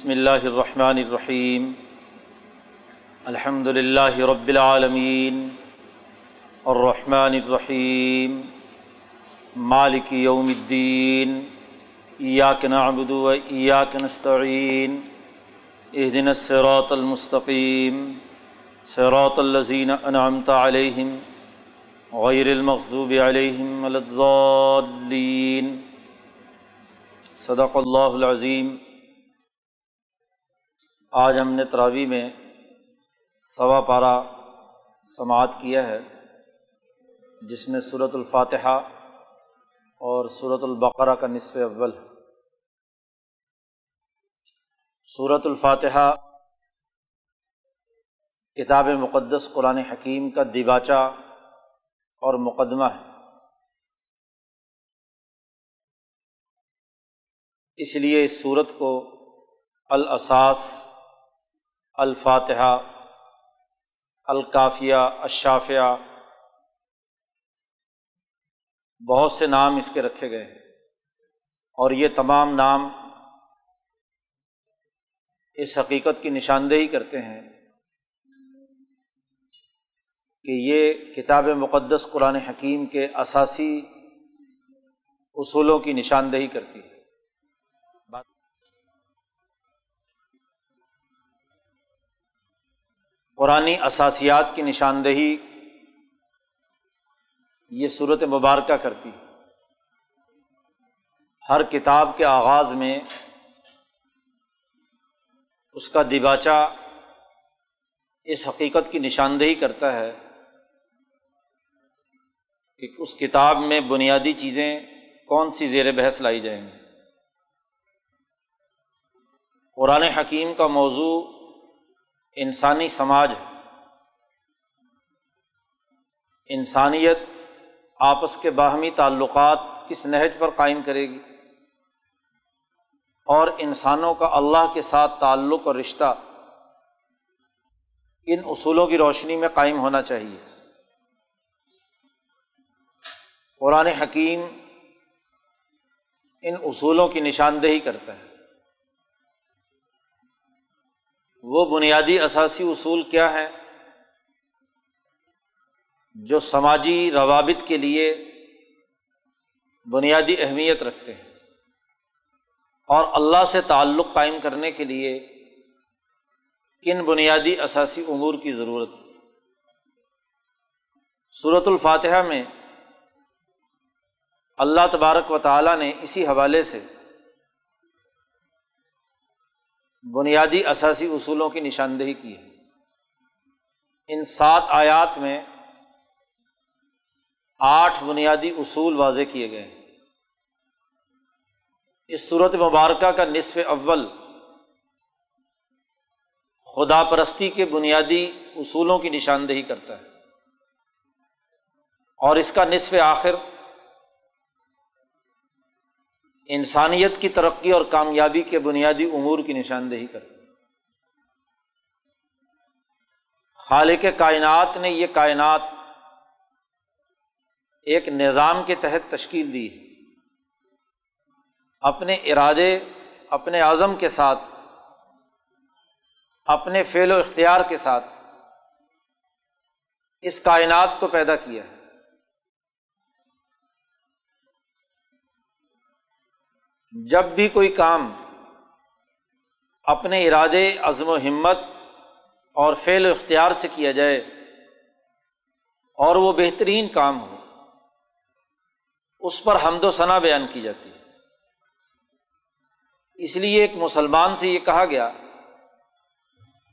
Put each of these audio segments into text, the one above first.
بسم اللہ الرحمن الرحیم الحمد للہ رب العالمین الرحمن الرحیم مالک یوم الدین ایاک نعبد و ایاک نستعین اهدنا الصراط المستقیم صراط الذین انعمت علیہم غیر المغضوب علیہم ولا الضالین صدق اللہ العظیم آج ہم نے تراوی میں سوا پارہ سماعت کیا ہے، جس میں صورت الفاتحہ اور صورت البقرہ کا نصف اول ہے۔ صورت الفاتحہ کتاب مقدس قرآن حکیم کا دیباچہ اور مقدمہ ہے۔ اس لیے اس صورت کو الاساس الفاتحہ، الکافیہ اشافیہ بہت سے نام اس کے رکھے گئے ہیں۔ اور یہ تمام نام اس حقیقت کی نشاندہی کرتے ہیں کہ یہ کتاب مقدس قرآن حکیم کے اساسی اصولوں کی نشاندہی کرتی ہے۔ قرآن اساسیات کی نشاندہی یہ صورت مبارکہ کرتی ہے۔ ہر کتاب کے آغاز میں اس کا دباچہ اس حقیقت کی نشاندہی کرتا ہے کہ اس کتاب میں بنیادی چیزیں کون سی زیر بحث لائی جائیں گی۔ قرآن حکیم کا موضوع انسانی سماج، انسانیت آپس کے باہمی تعلقات کس نہج پر قائم کرے گی؟ اور انسانوں کا اللہ کے ساتھ تعلق اور رشتہ ان اصولوں کی روشنی میں قائم ہونا چاہیے۔ قرآن حکیم ان اصولوں کی نشاندہی کرتا ہے۔ وہ بنیادی اثاثی اصول کیا ہے جو سماجی روابط کے لیے بنیادی اہمیت رکھتے ہیں اور اللہ سے تعلق قائم کرنے کے لیے کن بنیادی اثاثی امور کی ضرورت صورت الفاتحہ میں اللہ تبارک و تعالیٰ نے اسی حوالے سے بنیادی اثاثی اصولوں کی نشاندہی کی ہے۔ ان سات آیات میں آٹھ بنیادی اصول واضح کیے گئے ہیں۔ اس صورت مبارکہ کا نصف اول خدا پرستی کے بنیادی اصولوں کی نشاندہی کرتا ہے اور اس کا نصف آخر انسانیت کی ترقی اور کامیابی کے بنیادی امور کی نشاندہی کرتے خالق کائنات نے یہ کائنات ایک نظام کے تحت تشکیل دی ہے۔ اپنے ارادے، اپنے اعظم کے ساتھ، اپنے فعل و اختیار کے ساتھ اس کائنات کو پیدا کیا ہے۔ جب بھی کوئی کام اپنے ارادے، عزم و ہمت اور فعل و اختیار سے کیا جائے اور وہ بہترین کام ہو، اس پر حمد و ثنا بیان کی جاتی ہے۔ اس لیے ایک مسلمان سے یہ کہا گیا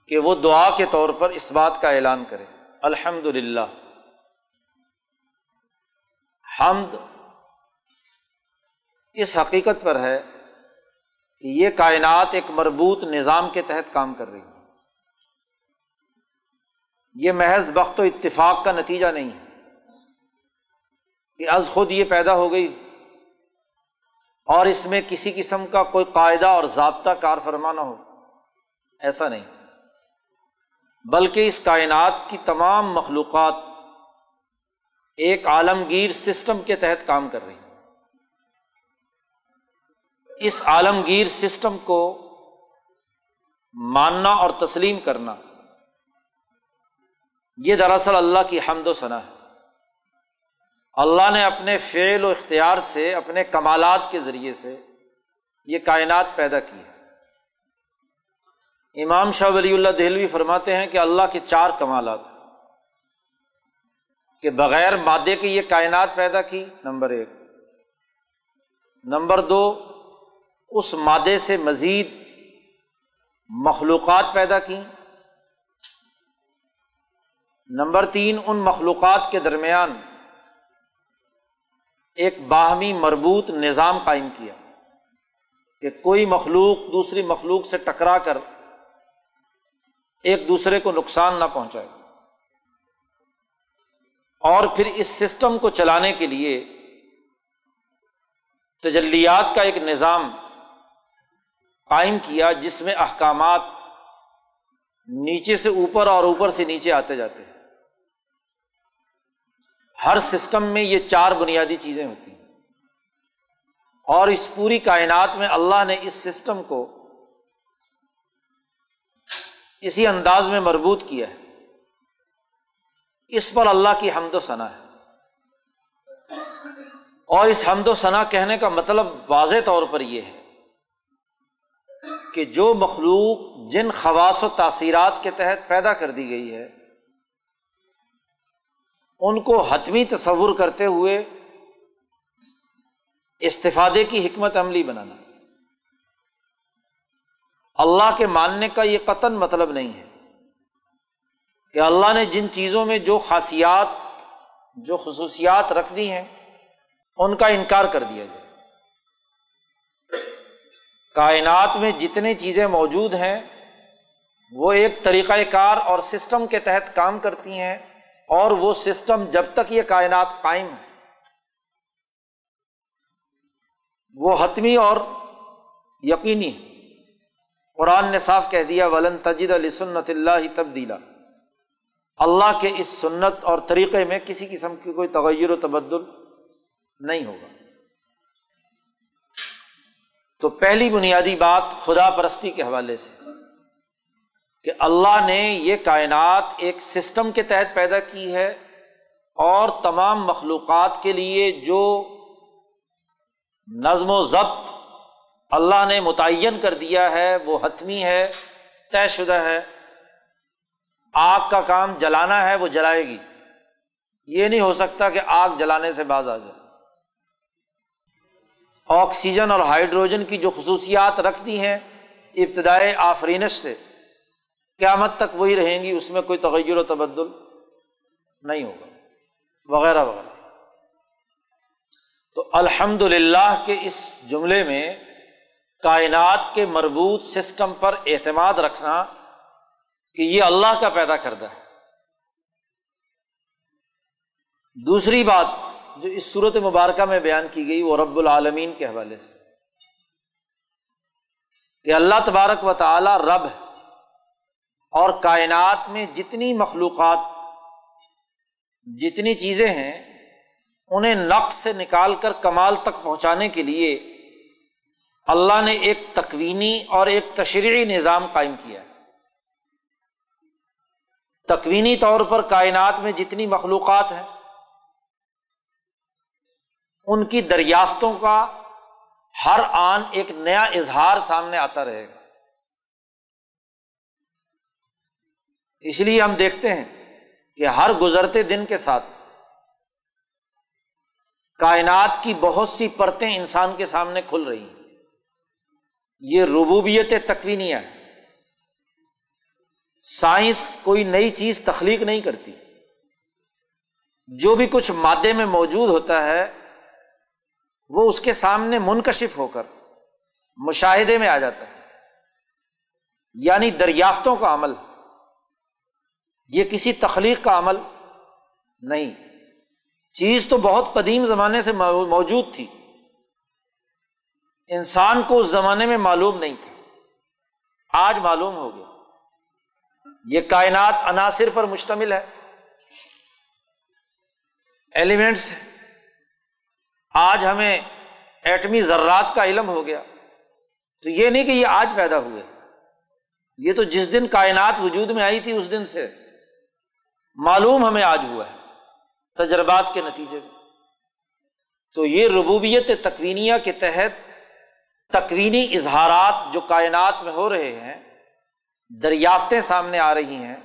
کہ وہ دعا کے طور پر اس بات کا اعلان کرے الحمد للہ حمد اس حقیقت پر ہے کہ یہ کائنات ایک مربوط نظام کے تحت کام کر رہی ہے یہ محض وقت و اتفاق کا نتیجہ نہیں ہے کہ از خود یہ پیدا ہو گئی اور اس میں کسی قسم کا کوئی قاعدہ اور ضابطہ کار فرما نہ ہو۔ ایسا نہیں۔ بلکہ اس کائنات کی تمام مخلوقات ایک عالمگیر سسٹم کے تحت کام کر رہی ہیں۔ اس عالمگیر سسٹم کو ماننا اور تسلیم کرنا، یہ دراصل اللہ کی حمد و ثنا ہے۔ اللہ نے اپنے فعل و اختیار سے، اپنے کمالات کے ذریعے سے یہ کائنات پیدا کی ہے۔ امام شاہ ولی اللہ دہلوی فرماتے ہیں کہ اللہ کے چار کمالات کہ بغیر مادے کی یہ کائنات پیدا کی، نمبر ایک۔ نمبر دو اس مادے سے مزید مخلوقات پیدا کی نمبر تین، ان مخلوقات کے درمیان ایک باہمی مربوط نظام قائم کیا کہ کوئی مخلوق دوسری مخلوق سے ٹکرا کر ایک دوسرے کو نقصان نہ پہنچائے۔ اور پھر اس سسٹم کو چلانے کے لیے تجلیات کا ایک نظام قائم کیا جس میں احکامات نیچے سے اوپر اور اوپر سے نیچے آتے جاتے ہیں۔ ہر سسٹم میں یہ چار بنیادی چیزیں ہوتی ہیں۔ اور اس پوری کائنات میں اللہ نے اس سسٹم کو اسی انداز میں مربوط کیا ہے۔ اس پر اللہ کی حمد و ثنا ہے۔ اور اس حمد و ثنا کہنے کا مطلب واضح طور پر یہ ہے کہ جو مخلوق جن خواص و تاثیرات کے تحت پیدا کر دی گئی ہے، ان کو حتمی تصور کرتے ہوئے استفادے کی حکمت عملی بنانا۔ اللہ کے ماننے کا یہ قطن مطلب نہیں ہے کہ اللہ نے جن چیزوں میں جو خاصیات، جو خصوصیات رکھ دی ہیں، ان کا انکار کر دیا جائے۔ کائنات میں جتنی چیزیں موجود ہیں، وہ ایک طریقۂ کار اور سسٹم کے تحت کام کرتی ہیں اور وہ سسٹم جب تک یہ کائنات قائم ہے۔ وہ حتمی اور یقینی قرآن نے صاف کہہ دیا، ولن تجد علی سنت اللہ تبدیلا اللہ کے اس سنت اور طریقے میں کسی قسم کی کوئی تغیر و تبدل نہیں ہوگا۔ تو پہلی بنیادی بات خدا پرستی کے حوالے سے کہ اللہ نے یہ کائنات ایک سسٹم کے تحت پیدا کی ہے اور تمام مخلوقات کے لیے جو نظم و ضبط اللہ نے متعین کر دیا ہے، وہ حتمی ہے، طے شدہ ہے۔ آگ کا کام جلانا ہے، وہ جلائے گی۔ یہ نہیں ہو سکتا کہ آگ جلانے سے باز آ جائے۔ آکسیجن اور ہائیڈروجن کی جو خصوصیات رکھتی ہیں ابتدائے آفرینش سے، قیامت تک وہی رہیں گی، اس میں کوئی تغیر و تبدل نہیں ہوگا، وغیرہ وغیرہ۔ تو الحمد للہ کے اس جملے میں کائنات کے مربوط سسٹم پر اعتماد رکھنا کہ یہ اللہ کا پیدا کردہ ہے۔ دوسری بات جو اس صورت مبارکہ میں بیان کی گئی وہ رب العالمین کے حوالے سے۔ کہ اللہ تبارک و تعالی رب ہے اور کائنات میں جتنی مخلوقات، جتنی چیزیں ہیں، انہیں نقص سے نکال کر کمال تک پہنچانے کے لیے اللہ نے ایک تکوینی اور ایک تشریحی نظام قائم کیا تکوینی طور پر کائنات میں جتنی مخلوقات ہیں ان کی دریافتوں کا ہر آن ایک نیا اظہار سامنے آتا رہے گا۔ اس لیے ہم دیکھتے ہیں کہ ہر گزرتے دن کے ساتھ کائنات کی بہت سی پرتیں انسان کے سامنے کھل رہی ہیں۔ یہ ربوبیت تکوینیا ہے۔ سائنس کوئی نئی چیز تخلیق نہیں کرتی۔ جو بھی کچھ مادے میں موجود ہوتا ہے وہ اس کے سامنے منکشف ہو کر مشاہدے میں آ جاتا ہے۔ یعنی دریافتوں کا عمل۔ یہ کسی تخلیق کا عمل نہیں۔ چیز تو بہت قدیم زمانے سے موجود تھی۔ انسان کو اس زمانے میں معلوم نہیں تھا۔ آج معلوم ہو گیا۔ یہ کائنات عناصر پر مشتمل ہے۔ ایلیمنٹس آج ہمیں ایٹمی ذرات کا علم ہو گیا۔ تو یہ نہیں کہ یہ آج پیدا ہوئے۔ یہ تو جس دن کائنات وجود میں آئی تھی، اس دن سے معلوم ہمیں آج ہوا ہے، تجربات کے نتیجے میں۔ تو یہ ربوبیت تکوینیہ کے تحت تکوینی اظہارات جو کائنات میں ہو رہے ہیں، دریافتیں سامنے آ رہی ہیں،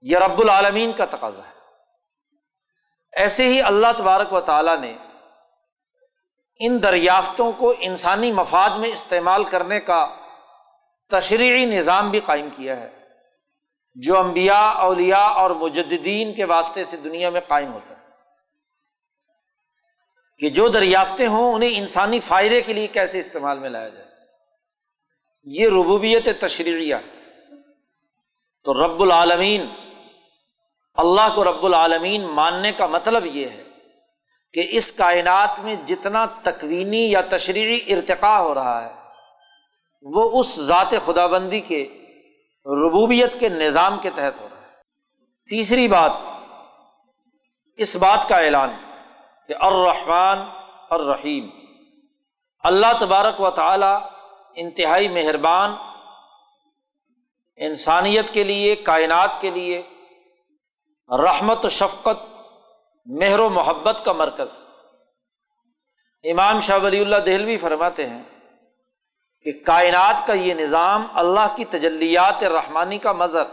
یہ رب العالمین کا تقاضا ہے۔ ایسے ہی اللہ تبارک و تعالیٰ نے ان دریافتوں کو انسانی مفاد میں استعمال کرنے کا تشریحی نظام بھی قائم کیا ہے، جو امبیا اولیا اور مجدین کے واسطے سے دنیا میں قائم ہوتا ہے۔ کہ جو دریافتیں ہوں، انہیں انسانی فائدے کے لیے کیسے استعمال میں لایا جائے۔ یہ ربوبیت تشریحیہ تو رب العالمین اللہ کو رب العالمین ماننے کا مطلب یہ ہے کہ اس کائنات میں جتنا تکوینی یا تشریحی ارتقا ہو رہا ہے، وہ اس ذات خدا بندی کے ربوبیت کے نظام کے تحت ہو رہا ہے۔ تیسری بات، اس بات کا اعلان کہ الرحمن الرحیم، اللہ تبارک و تعالی انتہائی مہربان انسانیت کے لیے، کائنات کے لیے رحمت و شفقت، مہر و محبت کا مرکز۔ امام شاہ ولی اللہ دہلوی فرماتے ہیں کہ کائنات کا یہ نظام اللہ کی تجلیات رحمانی کا مظہر۔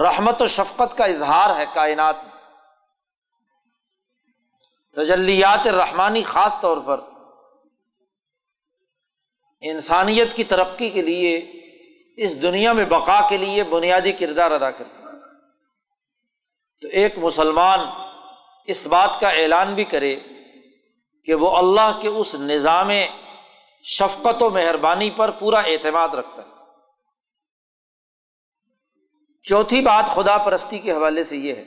رحمت و شفقت کا اظہار ہے کائنات میں۔ تجلیات رحمانی خاص طور پر انسانیت کی ترقی کے لیے، اس دنیا میں بقا کے لیے بنیادی کردار ادا کرتی تو ایک مسلمان اس بات کا اعلان بھی کرے کہ وہ اللہ کے اس نظام شفقت و مہربانی پر پورا اعتماد رکھتا ہے۔ چوتھی بات خدا پرستی کے حوالے سے یہ ہے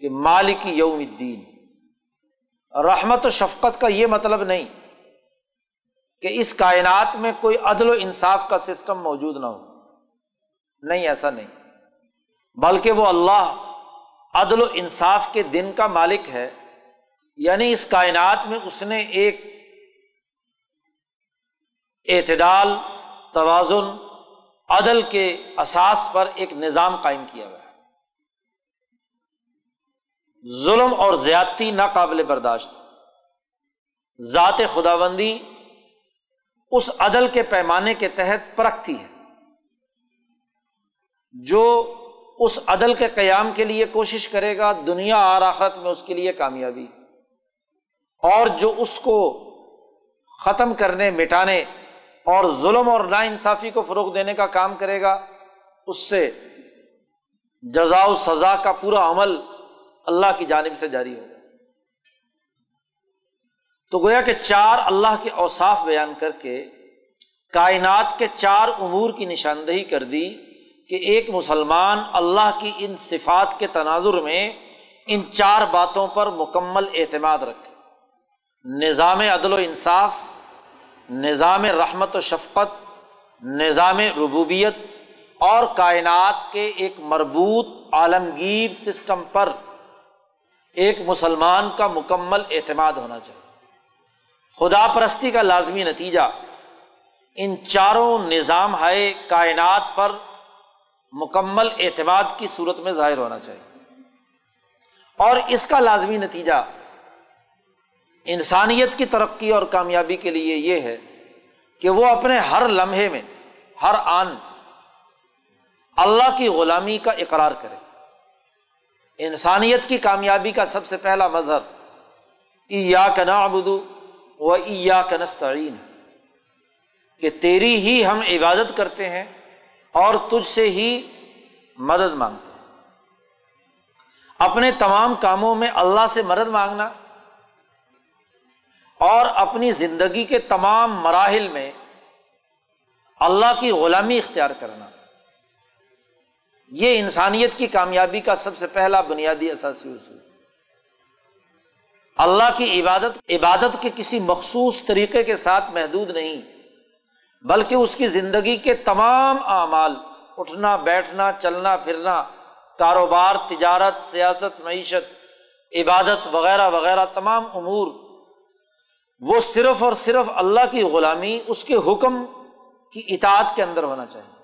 کہ مالک یوم الدین، رحمت و شفقت کا یہ مطلب نہیں کہ اس کائنات میں کوئی عدل و انصاف کا سسٹم موجود نہ ہو۔ نہیں، ایسا نہیں۔ بلکہ وہ اللہ عدل و انصاف کے دن کا مالک ہے۔ یعنی اس کائنات میں اس نے ایک اعتدال، توازن، عدل کے اساس پر ایک نظام قائم کیا ہوا ہے۔ ظلم اور زیادتی ناقابل برداشت۔ ذات خدا بندی اس عدل کے پیمانے کے تحت پرکھتی ہے۔ جو اس عدل کے قیام کے لیے کوشش کرے گا، دنیا اور آخرت میں اس کے لیے کامیابی۔ اور جو اس کو ختم کرنے، مٹانے اور ظلم اور نا انصافی کو فروغ دینے کا کام کرے گا، اس سے جزا و سزا کا پورا عمل اللہ کی جانب سے جاری ہوگا۔ تو گویا کہ چار اللہ کے اوساف بیان کر کے کائنات کے چار امور کی نشاندہی کر دی۔ کہ ایک مسلمان اللہ کی ان صفات کے تناظر میں ان چار باتوں پر مکمل اعتماد رکھے۔ نظام عدل و انصاف، نظام رحمت و شفقت، نظام ربوبیت اور کائنات کے ایک مربوط عالمگیر سسٹم پر ایک مسلمان کا مکمل اعتماد ہونا چاہیے۔ خدا پرستی کا لازمی نتیجہ ان چاروں نظام ہے کائنات پر مکمل اعتماد کی صورت میں ظاہر ہونا چاہیے۔ اور اس کا لازمی نتیجہ انسانیت کی ترقی اور کامیابی کے لیے یہ ہے کہ وہ اپنے ہر لمحے میں، ہر آن اللہ کی غلامی کا اقرار کرے۔ انسانیت کی کامیابی کا سب سے پہلا مظہر ایا کنا ابدو و ایا کنستعین کہ تیری ہی ہم عبادت کرتے ہیں اور تجھ سے ہی مدد مانگتے ہیں۔ اپنے تمام کاموں میں اللہ سے مدد مانگنا اور اپنی زندگی کے تمام مراحل میں اللہ کی غلامی اختیار کرنا، یہ انسانیت کی کامیابی کا سب سے پہلا بنیادی اثاثی اصول۔ اللہ کی عبادت عبادت کے کسی مخصوص طریقے کے ساتھ محدود نہیں۔ بلکہ اس کی زندگی کے تمام اعمال، اٹھنا، بیٹھنا، چلنا، پھرنا، کاروبار، تجارت، سیاست، معیشت، عبادت وغیرہ وغیرہ، تمام امور، وہ صرف اور صرف اللہ کی غلامی، اس کے حکم کی اطاعت کے اندر ہونا چاہیے۔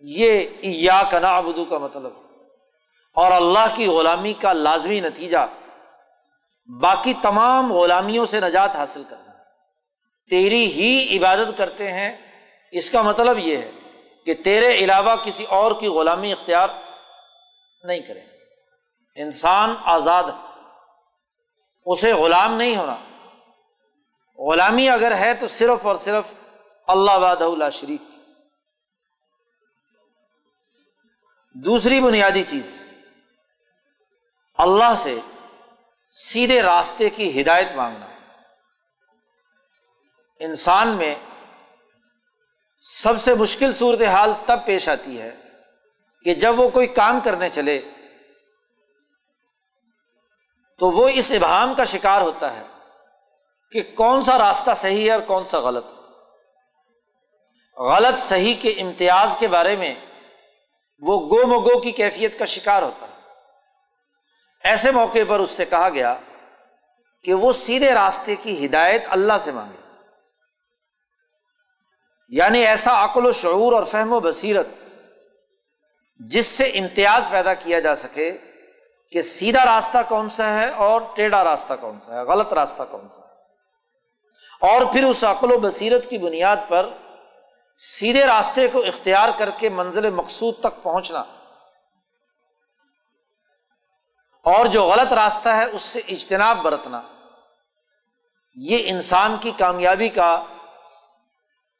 یہ یا کنا ابدو کا مطلب اور اللہ کی غلامی کا لازمی نتیجہ باقی تمام غلامیوں سے نجات حاصل کرنا۔ تیری ہی عبادت کرتے ہیں، اس کا مطلب یہ ہے کہ تیرے علاوہ کسی اور کی غلامی اختیار نہیں کرے انسان آزاد اسے غلام نہیں ہونا۔ غلامی اگر ہے تو صرف اور صرف اللہ واد اللہ شریف دوسری بنیادی چیز، اللہ سے سیدھے راستے کی ہدایت مانگنا۔ انسان میں سب سے مشکل صورت حال تب پیش آتی ہے کہ جب وہ کوئی کام کرنے چلے تو وہ اس ابہام کا شکار ہوتا ہے کہ کون سا راستہ صحیح ہے اور کون سا غلط غلط صحیح کے امتیاز کے بارے میں وہ گو مگو کی کیفیت کا شکار ہوتا ہے۔ ایسے موقع پر اس سے کہا گیا کہ وہ سیدھے راستے کی ہدایت اللہ سے مانگے۔ یعنی ایسا عقل و شعور اور فہم و بصیرت جس سے امتیاز پیدا کیا جا سکے کہ سیدھا راستہ کون سا ہے اور ٹیڑھا راستہ کون سا ہے، غلط راستہ کون سا ہے۔ اور پھر اس عقل و بصیرت کی بنیاد پر سیدھے راستے کو اختیار کر کے منزل مقصود تک پہنچنا۔ اور جو غلط راستہ ہے، اس سے اجتناب برتنا۔ یہ انسان کی کامیابی کا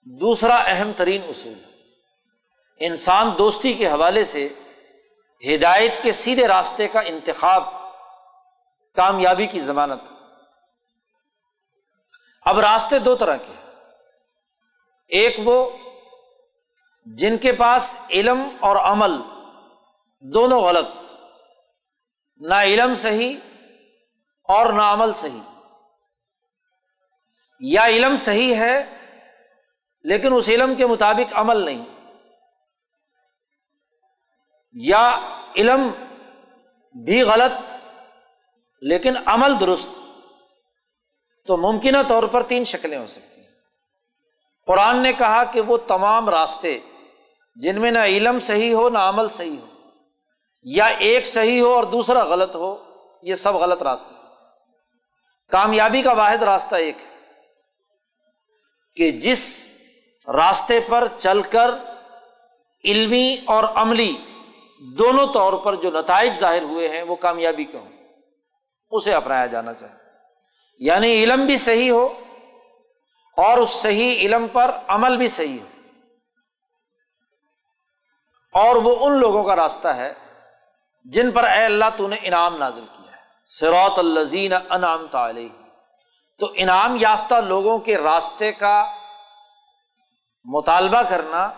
دوسرا اہم ترین اصول، انسان دوستی کے حوالے سے ہدایت کے سیدھے راستے کا انتخاب کامیابی کی ضمانت۔ اب راستے دو طرح کے ایک وہ جن کے پاس علم اور عمل دونوں غلط، نہ علم صحیح اور نہ عمل صحیح۔ یا علم صحیح ہے لیکن اس علم کے مطابق عمل نہیں۔ یا علم بھی غلط، لیکن عمل درست۔ تو ممکنہ طور پر تین شکلیں ہو سکتی ہیں۔ قرآن نے کہا کہ وہ تمام راستے جن میں نہ علم صحیح ہو، نہ عمل صحیح ہو۔ یا ایک صحیح ہو اور دوسرا غلط ہو، یہ سب غلط راستے کامیابی کا واحد راستہ ایک ہے کہ جس راستے پر چل کر علمی اور عملی دونوں طور پر جو نتائج ظاہر ہوئے ہیں وہ کامیابی کے ہوں۔ اسے اپنایا جانا چاہیے۔ یعنی علم بھی صحیح ہو اور اس صحیح علم پر عمل بھی صحیح ہو۔ اور وہ ان لوگوں کا راستہ ہے جن پر اے اللہ تو نے انعام نازل کیا ہے۔ سروت الزین انعام تعلی تو انعام یافتہ لوگوں کے راستے کا مطالبہ کرنا،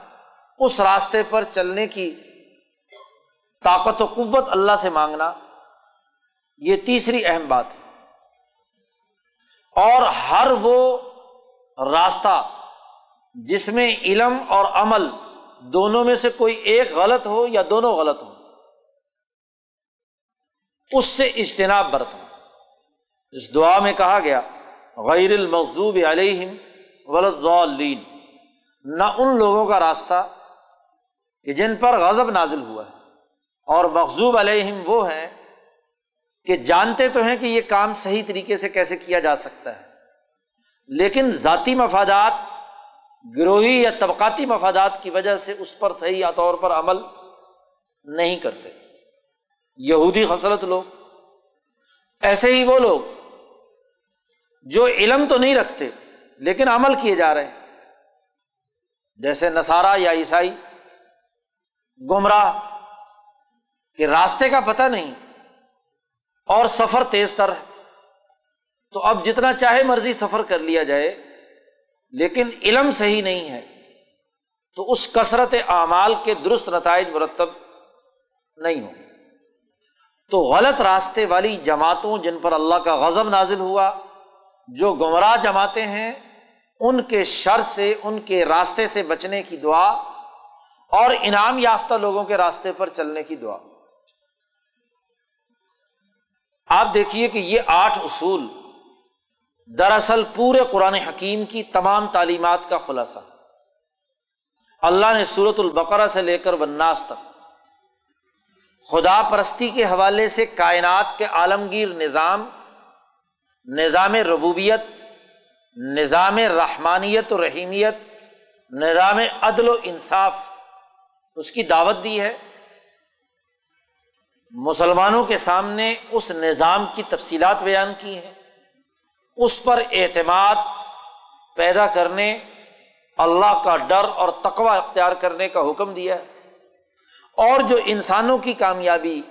اس راستے پر چلنے کی طاقت و قوت اللہ سے مانگنا، یہ تیسری اہم بات ہے۔ اور ہر وہ راستہ جس میں علم اور عمل دونوں میں سے کوئی ایک غلط ہو یا دونوں غلط ہو اس سے اجتناب برتنا۔ اس دعا میں کہا گیا، غیر المغضوب علیہم ولدین نہ ان لوگوں کا راستہ کہ جن پر غضب نازل ہوا ہے۔ اور مغزوب علیہم وہ ہیں کہ جانتے تو ہیں کہ یہ کام صحیح طریقے سے کیسے کیا جا سکتا ہے۔ لیکن ذاتی مفادات، گروہی یا طبقاتی مفادات کی وجہ سے اس پر صحیح طور پر عمل نہیں کرتے۔ یہودی خسرت لوگ، ایسے ہی وہ لوگ جو علم تو نہیں رکھتے لیکن عمل کیے جا رہے ہیں۔ جیسے نسارا یا عیسائی، گمراہ، کہ راستے کا پتہ نہیں اور سفر تیز تر ہے۔ تو اب جتنا چاہے مرضی سفر کر لیا جائے، لیکن علم صحیح نہیں ہے۔ تو اس کثرت اعمال کے درست نتائج مرتب نہیں ہوں۔ تو غلط راستے والی جماعتوں جن پر اللہ کا غزب نازل ہوا، جو گمراہ جماعتیں ہیں ان کے شر سے، ان کے راستے سے بچنے کی دعا اور انعام یافتہ لوگوں کے راستے پر چلنے کی دعا۔ آپ دیکھیے کہ یہ آٹھ اصول دراصل پورے قرآن حکیم کی تمام تعلیمات کا خلاصہ۔ اللہ نے صورت البقرہ سے لے کر وناس تک، خدا پرستی کے حوالے سے کائنات کے عالمگیر نظام نظام ربوبیت نظام رحمانیت و رحیمیت، نظام عدل و انصاف اس کی دعوت دی ہے۔ مسلمانوں کے سامنے اس نظام کی تفصیلات بیان کی ہیں۔ اس پر اعتماد پیدا کرنے، اللہ کا ڈر اور تقوا اختیار کرنے کا حکم دیا ہے۔ اور جو انسانوں کی کامیابی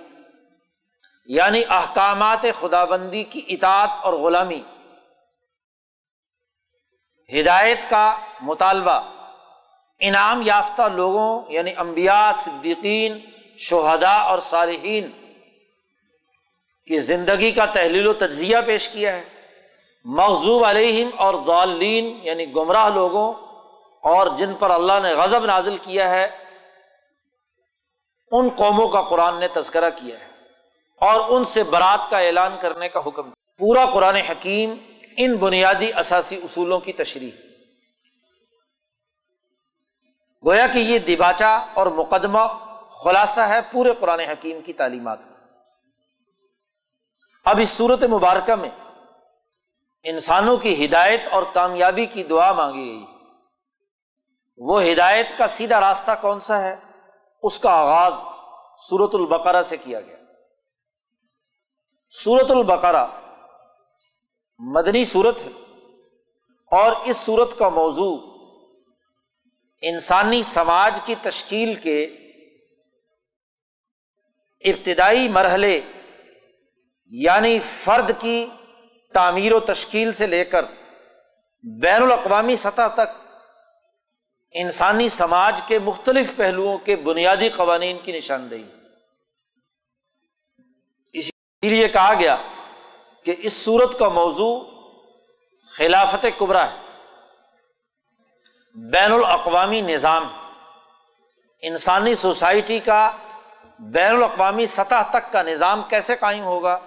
یعنی احکامات خدا بندی کی اطاعت اور غلامی ہدایت کا مطالبہ، انعام یافتہ لوگوں یعنی امبیا صدیقین شہدا اور صالحین کی زندگی کا تحلیل و تجزیہ پیش کیا ہے۔ مغزوب علیہم اور غالین یعنی گمراہ لوگوں، اور جن پر اللہ نے غضب نازل کیا ہے، ان قوموں کا قرآن نے تذکرہ کیا ہے اور ان سے برات کا اعلان کرنے کا حکم۔ پورا قرآن حکیم ان بنیادی اثاثی اصولوں کی تشریح۔ گویا کہ یہ دباچا اور مقدمہ خلاصہ ہے پورے قرآن حکیم کی تعلیمات اب اس صورت مبارکہ میں انسانوں کی ہدایت اور کامیابی کی دعا مانگی گئی۔ وہ ہدایت کا سیدھا راستہ کون سا ہے؟ اس کا آغاز سورت البقرہ سے کیا گیا۔ سورت البقرہ مدنی صورت ہے اور اس صورت کا موضوع انسانی سماج کی تشکیل کے ابتدائی مرحلے یعنی فرد کی تعمیر و تشکیل سے لے کر بین الاقوامی سطح تک انسانی سماج کے مختلف پہلوؤں کے بنیادی قوانین کی نشاندہی اسی لیے کہا گیا کہ اس صورت کا موضوع خلافت قبرا ہے۔ بین الاقوامی نظام، انسانی سوسائٹی کا بین الاقوامی سطح تک کا نظام کیسے قائم ہوگا،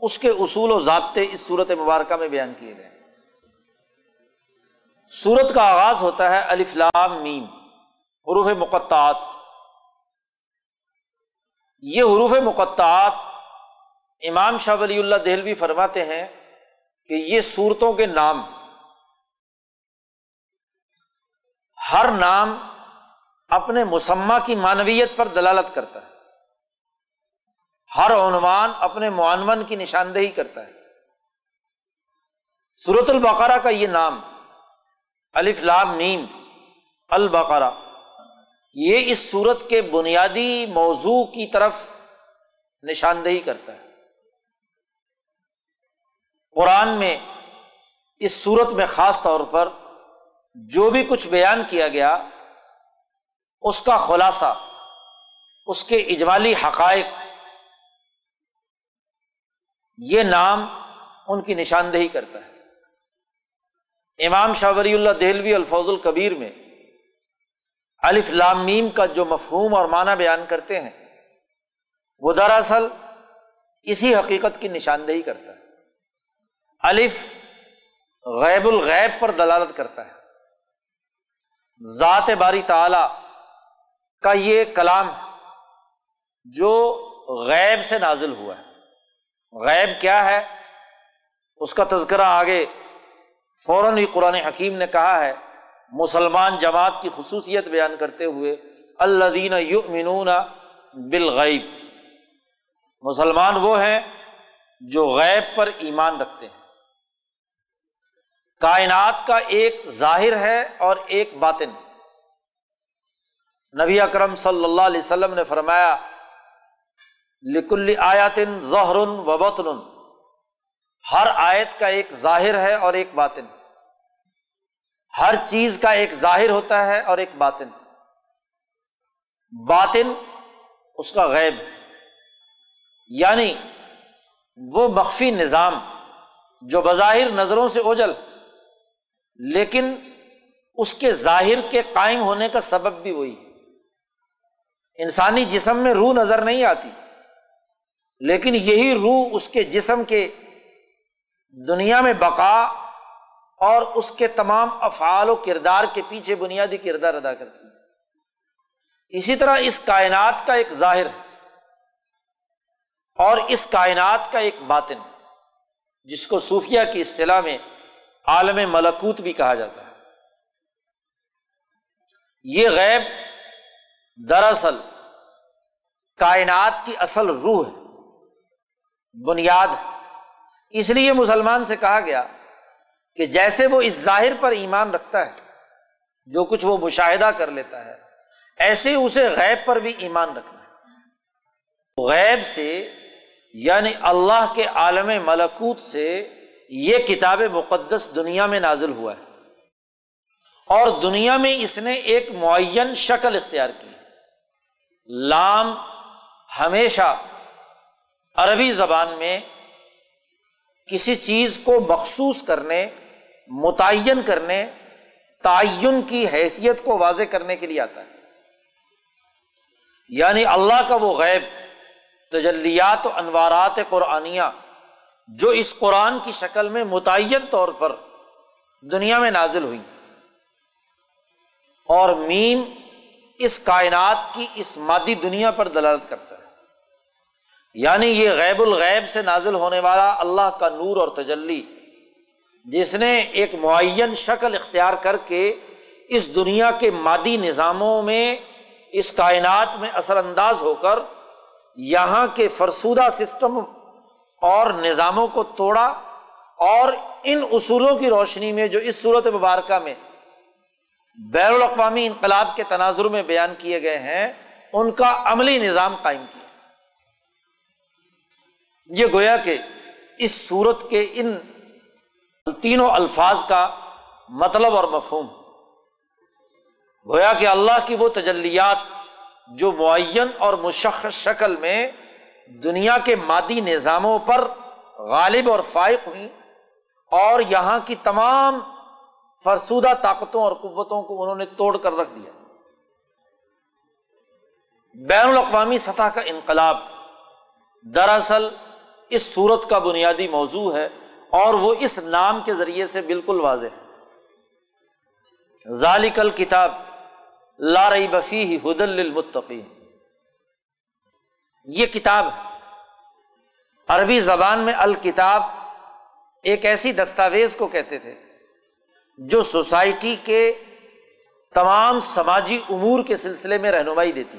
اس کے اصول و ضابطے اس صورت مبارکہ میں بیان کیے گئے۔ سورت کا آغاز ہوتا ہے الفلام میم، حروف مقطعات یہ حروف مقطعات امام شاہ ولی اللہ دہلوی فرماتے ہیں کہ یہ صورتوں کے نام، ہر نام اپنے مسمہ کی معنویت پر دلالت کرتا ہے۔ ہر عنوان اپنے معنون کی نشاندہی کرتا ہے۔ سورت البقرہ کا یہ نام، الف لام نیم البقرہ، یہ اس صورت کے بنیادی موضوع کی طرف نشاندہی کرتا ہے۔ قرآن میں اس صورت میں خاص طور پر جو بھی کچھ بیان کیا گیا، اس کا خلاصہ، اس کے اجمالی حقائق، یہ نام ان کی نشاندہی کرتا ہے۔ امام شاہ ولی اللہ دہلوی الفوظ القبیر میں الف لامیم کا جو مفہوم اور معنی بیان کرتے ہیں، وہ دراصل اسی حقیقت کی نشاندہی کرتا ہے۔ الف غیب الغیب پر دلالت کرتا ہے۔ ذات باری تعالی کا یہ کلام جو غیب سے نازل ہوا ہے۔ غیب کیا ہے؟ اس کا تذکرہ آگے فوراً ہی قرآن حکیم نے کہا ہے۔ مسلمان جماعت کی خصوصیت بیان کرتے ہوئے اللہ دین یؤمنون بالغیب۔ مسلمان وہ ہیں جو غیب پر ایمان رکھتے ہیں۔ کائنات کا ایک ظاہر ہے اور ایک باطن۔ نبی اکرم صلی اللہ علیہ وسلم نے فرمایا، لکل آیاتن ظہر و بطن۔ ہر آیت کا ایک ظاہر ہے اور ایک باطن۔ ہر چیز کا ایک ظاہر ہوتا ہے اور ایک باطن۔ باطن اس کا غیب یعنی وہ مخفی نظام جو بظاہر نظروں سے اوجل لیکن اس کے ظاہر کے قائم ہونے کا سبب بھی وہی انسانی جسم میں روح نظر نہیں آتی، لیکن یہی روح اس کے جسم کے دنیا میں بقا اور اس کے تمام افعال و کردار کے پیچھے بنیادی کردار ادا کرتی ہے۔ اسی طرح اس کائنات کا ایک ظاہر اور اس کائنات کا ایک باطن جس کو صوفیہ کی اصطلاح میں عالم ملکوت بھی کہا جاتا ہے۔ یہ غیب دراصل کائنات کی اصل روح ہے، بنیاد اس لیے مسلمان سے کہا گیا کہ جیسے وہ اس ظاہر پر ایمان رکھتا ہے، جو کچھ وہ مشاہدہ کر لیتا ہے، ایسے اسے غیب پر بھی ایمان رکھنا ہے۔ غیب سے یعنی اللہ کے عالم ملکوت سے یہ کتاب مقدس دنیا میں نازل ہوا ہے۔ اور دنیا میں اس نے ایک معین شکل اختیار کی۔ لام ہمیشہ عربی زبان میں کسی چیز کو مخصوص کرنے، متعین کرنے، تعین کی حیثیت کو واضح کرنے کے لیے آتا ہے۔ یعنی اللہ کا وہ غیب، تجلیات و انوارات قرآنیہ جو اس قرآن کی شکل میں متعین طور پر دنیا میں نازل ہوئی اور میم اس کائنات کی اس مادی دنیا پر دلالت کرتا ہے۔ یعنی یہ غیب الغیب سے نازل ہونے والا اللہ کا نور اور تجلی، جس نے ایک معین شکل اختیار کر کے اس دنیا کے مادی نظاموں میں، اس کائنات میں اثر انداز ہو کر یہاں کے فرسودہ سسٹم اور نظاموں کو توڑا اور ان اصولوں کی روشنی میں جو اس صورت مبارکہ میں بین الاقوامی انقلاب کے تناظر میں بیان کیے گئے ہیں، ان کا عملی نظام قائم کیا۔ یہ گویا کہ اس صورت کے ان تینوں الفاظ کا مطلب اور مفہوم گویا کہ اللہ کی وہ تجلیات جو معین اور مشخص شکل میں دنیا کے مادی نظاموں پر غالب اور فائق ہوئی اور یہاں کی تمام فرسودہ طاقتوں اور قوتوں کو انہوں نے توڑ کر رکھ دیا۔ بین الاقوامی سطح کا انقلاب دراصل اس صورت کا بنیادی موضوع ہے اور وہ اس نام کے ذریعے سے بالکل واضح ہے۔ ذالکل کتاب لارئی بفی ہدل المتقین یہ کتاب عربی زبان میں الکتاب ایک ایسی دستاویز کو کہتے تھے جو سوسائٹی کے تمام سماجی امور کے سلسلے میں رہنمائی دیتی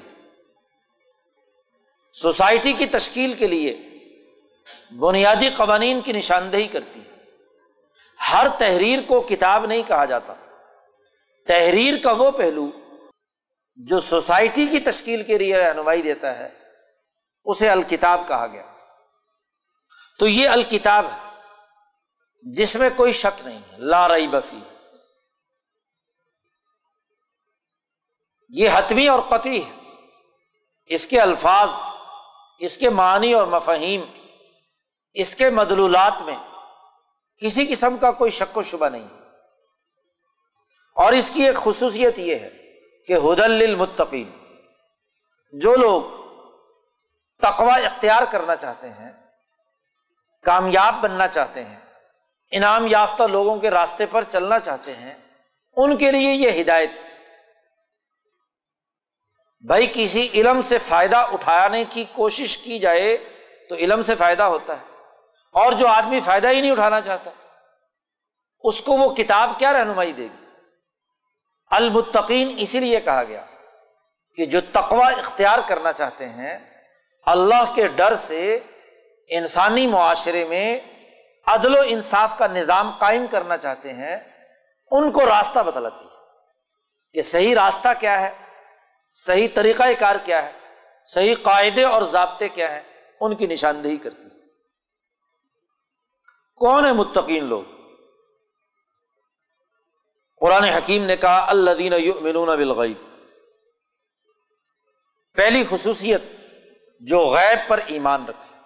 سوسائٹی کی تشکیل کے لیے بنیادی قوانین کی نشاندہی کرتی ہے۔ ہر تحریر کو کتاب نہیں کہا جاتا۔ تحریر کا وہ پہلو جو سوسائٹی کی تشکیل کے لیے رہنمائی دیتا ہے۔ اسے الکتاب کہا گیا۔ تو یہ الکتاب ہے، جس میں کوئی شک نہیں لا رئی بفی یہ حتمی اور قطعی ہے۔ اس کے الفاظ، اس کے معنی اور مفہیم اس کے مدلولات میں کسی قسم کا کوئی شک و شبہ نہیں۔ اور اس کی ایک خصوصیت یہ ہے کہ ہدل المتقین جو لوگ تقوا اختیار کرنا چاہتے ہیں، کامیاب بننا چاہتے ہیں، انعام یافتہ لوگوں کے راستے پر چلنا چاہتے ہیں، ان کے لیے یہ ہدایت۔ بھائی، کسی علم سے فائدہ اٹھانے کی کوشش کی جائے تو علم سے فائدہ ہوتا ہے، اور جو آدمی فائدہ ہی نہیں اٹھانا چاہتا، اس کو وہ کتاب کیا رہنمائی دے گی؟ المتقین اسی لیے کہا گیا کہ جو تقوا اختیار کرنا چاہتے ہیں اللہ کے ڈر سے انسانی معاشرے میں عدل و انصاف کا نظام قائم کرنا چاہتے ہیں، ان کو راستہ بتلاتی ہے۔ کہ صحیح راستہ کیا ہے؟ صحیح طریقۂ کار کیا ہے؟ صحیح قاعدے اور ضابطے کیا ہیں؟ ان کی نشاندہی کرتی ہے۔ کون ہے متقین لوگ؟ قرآن حکیم نے کہا اللہ دین بالغیب۔ پہلی خصوصیت جو غیب پر ایمان رکھے۔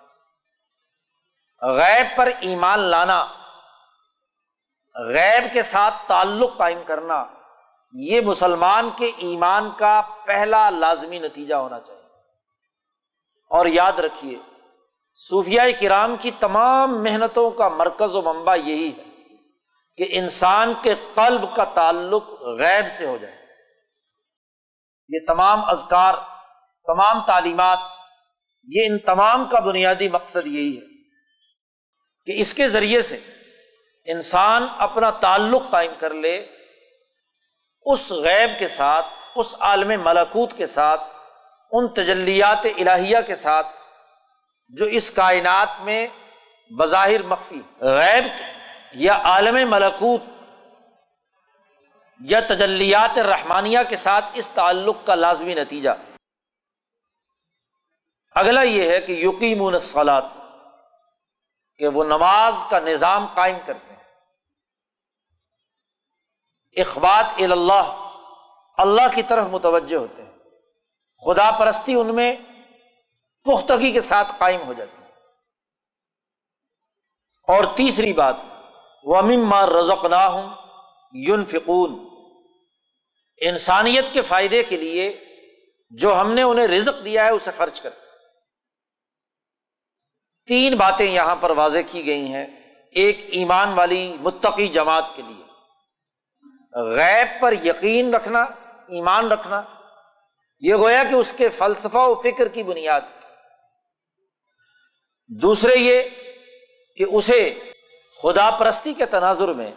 غیب پر ایمان لانا، غیب کے ساتھ تعلق قائم کرنا، یہ مسلمان کے ایمان کا پہلا لازمی نتیجہ ہونا چاہیے۔ اور یاد رکھیے صوفیہ کرام کی تمام محنتوں کا مرکز و منبع یہی ہے کہ انسان کے قلب کا تعلق غیب سے ہو جائے۔ یہ تمام ازکار تمام تعلیمات یہ ان تمام کا بنیادی مقصد یہی ہے کہ اس کے ذریعے سے انسان اپنا تعلق قائم کر لے، اس غیب کے ساتھ، اس عالم ملاکوت کے ساتھ، ان تجلیات الہیہ کے ساتھ جو اس کائنات میں بظاہر مخفی، غیب یا عالم ملکوت یا تجلیات رحمانیہ کے ساتھ اس تعلق کا لازمی نتیجہ۔ اگلا یہ ہے کہ یقین الصلاط کہ وہ نماز کا نظام قائم کرتے ہیں۔ اخبات اللہ اللہ کی طرف متوجہ ہوتے ہیں۔ خدا پرستی ان میں پختگی کے ساتھ قائم ہو جاتی ہے۔ اور تیسری بات مار رزق نہ ہوں یون فکون انسانیت کے فائدے کے لیے جو ہم نے انہیں رزق دیا ہے، اسے خرچ کرتے تین باتیں یہاں پر واضح کی گئی ہیں ایک ایمان والی متقی جماعت کے لیے۔ غیب پر یقین رکھنا، ایمان رکھنا، یہ گویا کہ اس کے فلسفہ و فکر کی بنیاد۔ دوسرے یہ کہ اسے خدا پرستی کے تناظر میں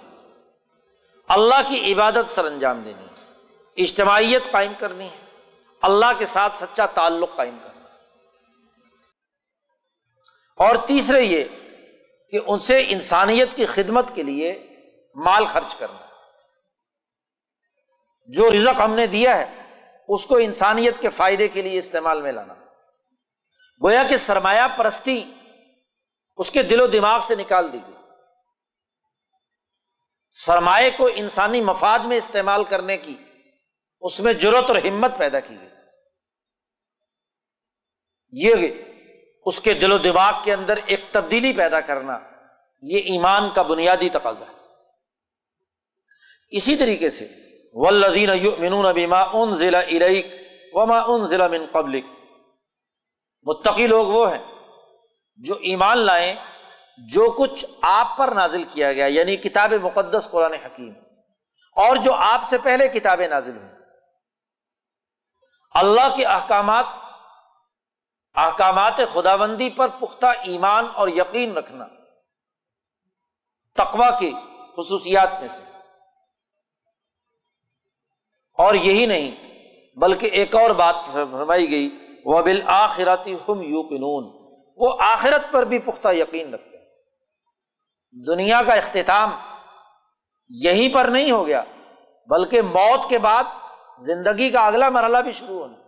اللہ کی عبادت سر انجام دینی ہے، اجتماعیت قائم کرنی ہے، اللہ کے ساتھ سچا تعلق قائم کرنا اور تیسرے یہ کہ ان سے انسانیت کی خدمت کے لیے مال خرچ کرنا۔ جو رزق ہم نے دیا ہے، اس کو انسانیت کے فائدے کے لیے استعمال میں لانا۔ گویا کہ سرمایہ پرستی اس کے دل و دماغ سے نکال دی گئی۔ سرمایہ کو انسانی مفاد میں استعمال کرنے کی اس میں ضرورت اور ہمت پیدا کی گئی۔ یہ اس کے دل و دماغ کے اندر ایک تبدیلی پیدا کرنا یہ ایمان کا بنیادی تقاضا ہے۔ اسی طریقے سے ولدین بیما ان ضلع اریک وما ان ضلع من قبلک متقی لوگ وہ ہیں جو ایمان لائیں جو کچھ آپ پر نازل کیا گیا یعنی کتاب مقدس قرآن حکیم، اور جو آپ سے پہلے کتابیں نازل ہوئی اللہ کے احکامات احکامات خدا بندی پر پختہ ایمان اور یقین رکھنا تقوا کی خصوصیات میں سے۔ اور یہی نہیں، بلکہ ایک اور بات فرمائی گئی وہ بالآخراتی ہم یو وہ آخرت پر بھی پختہ یقین رکھتے ہیں۔ دنیا کا اختتام یہیں پر نہیں ہو گیا، بلکہ موت کے بعد زندگی کا اگلا مرحلہ بھی شروع ہونا۔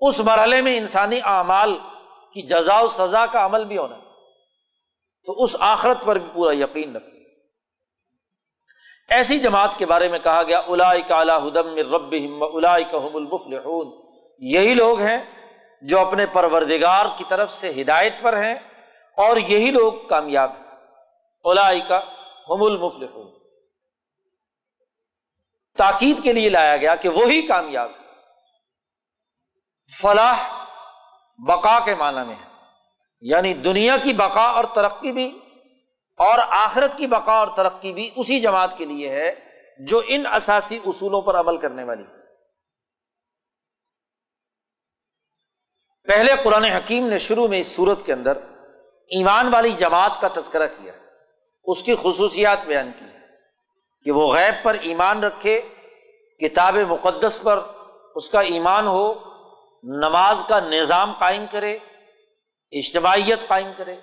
اس مرحلے میں انسانی اعمال کی جزا و سزا کا عمل بھی ہونا تو اس آخرت پر بھی پورا یقین رکھتے ایسی جماعت کے بارے میں کہا گیا الا ہدم رب الا یہی لوگ ہیں جو اپنے پروردگار کی طرف سے ہدایت پر ہیں اور یہی لوگ کامیاب ہیں۔ الا کا ہم المفل تاکید کے لیے لایا گیا کہ وہی کامیاب فلاح بقا کے معنی میں ہے۔ یعنی دنیا کی بقا اور ترقی بھی اور آخرت کی بقا اور ترقی بھی اسی جماعت کے لیے ہے جو ان اساسی اصولوں پر عمل کرنے والی ہے۔ پہلے قرآن حکیم نے شروع میں اس صورت کے اندر ایمان والی جماعت کا تذکرہ کیا اس کی خصوصیات بیان کی کہ وہ غیب پر ایمان رکھے، کتاب مقدس پر اس کا ایمان ہو نماز کا نظام قائم کرے، اجتماعیت قائم کرے،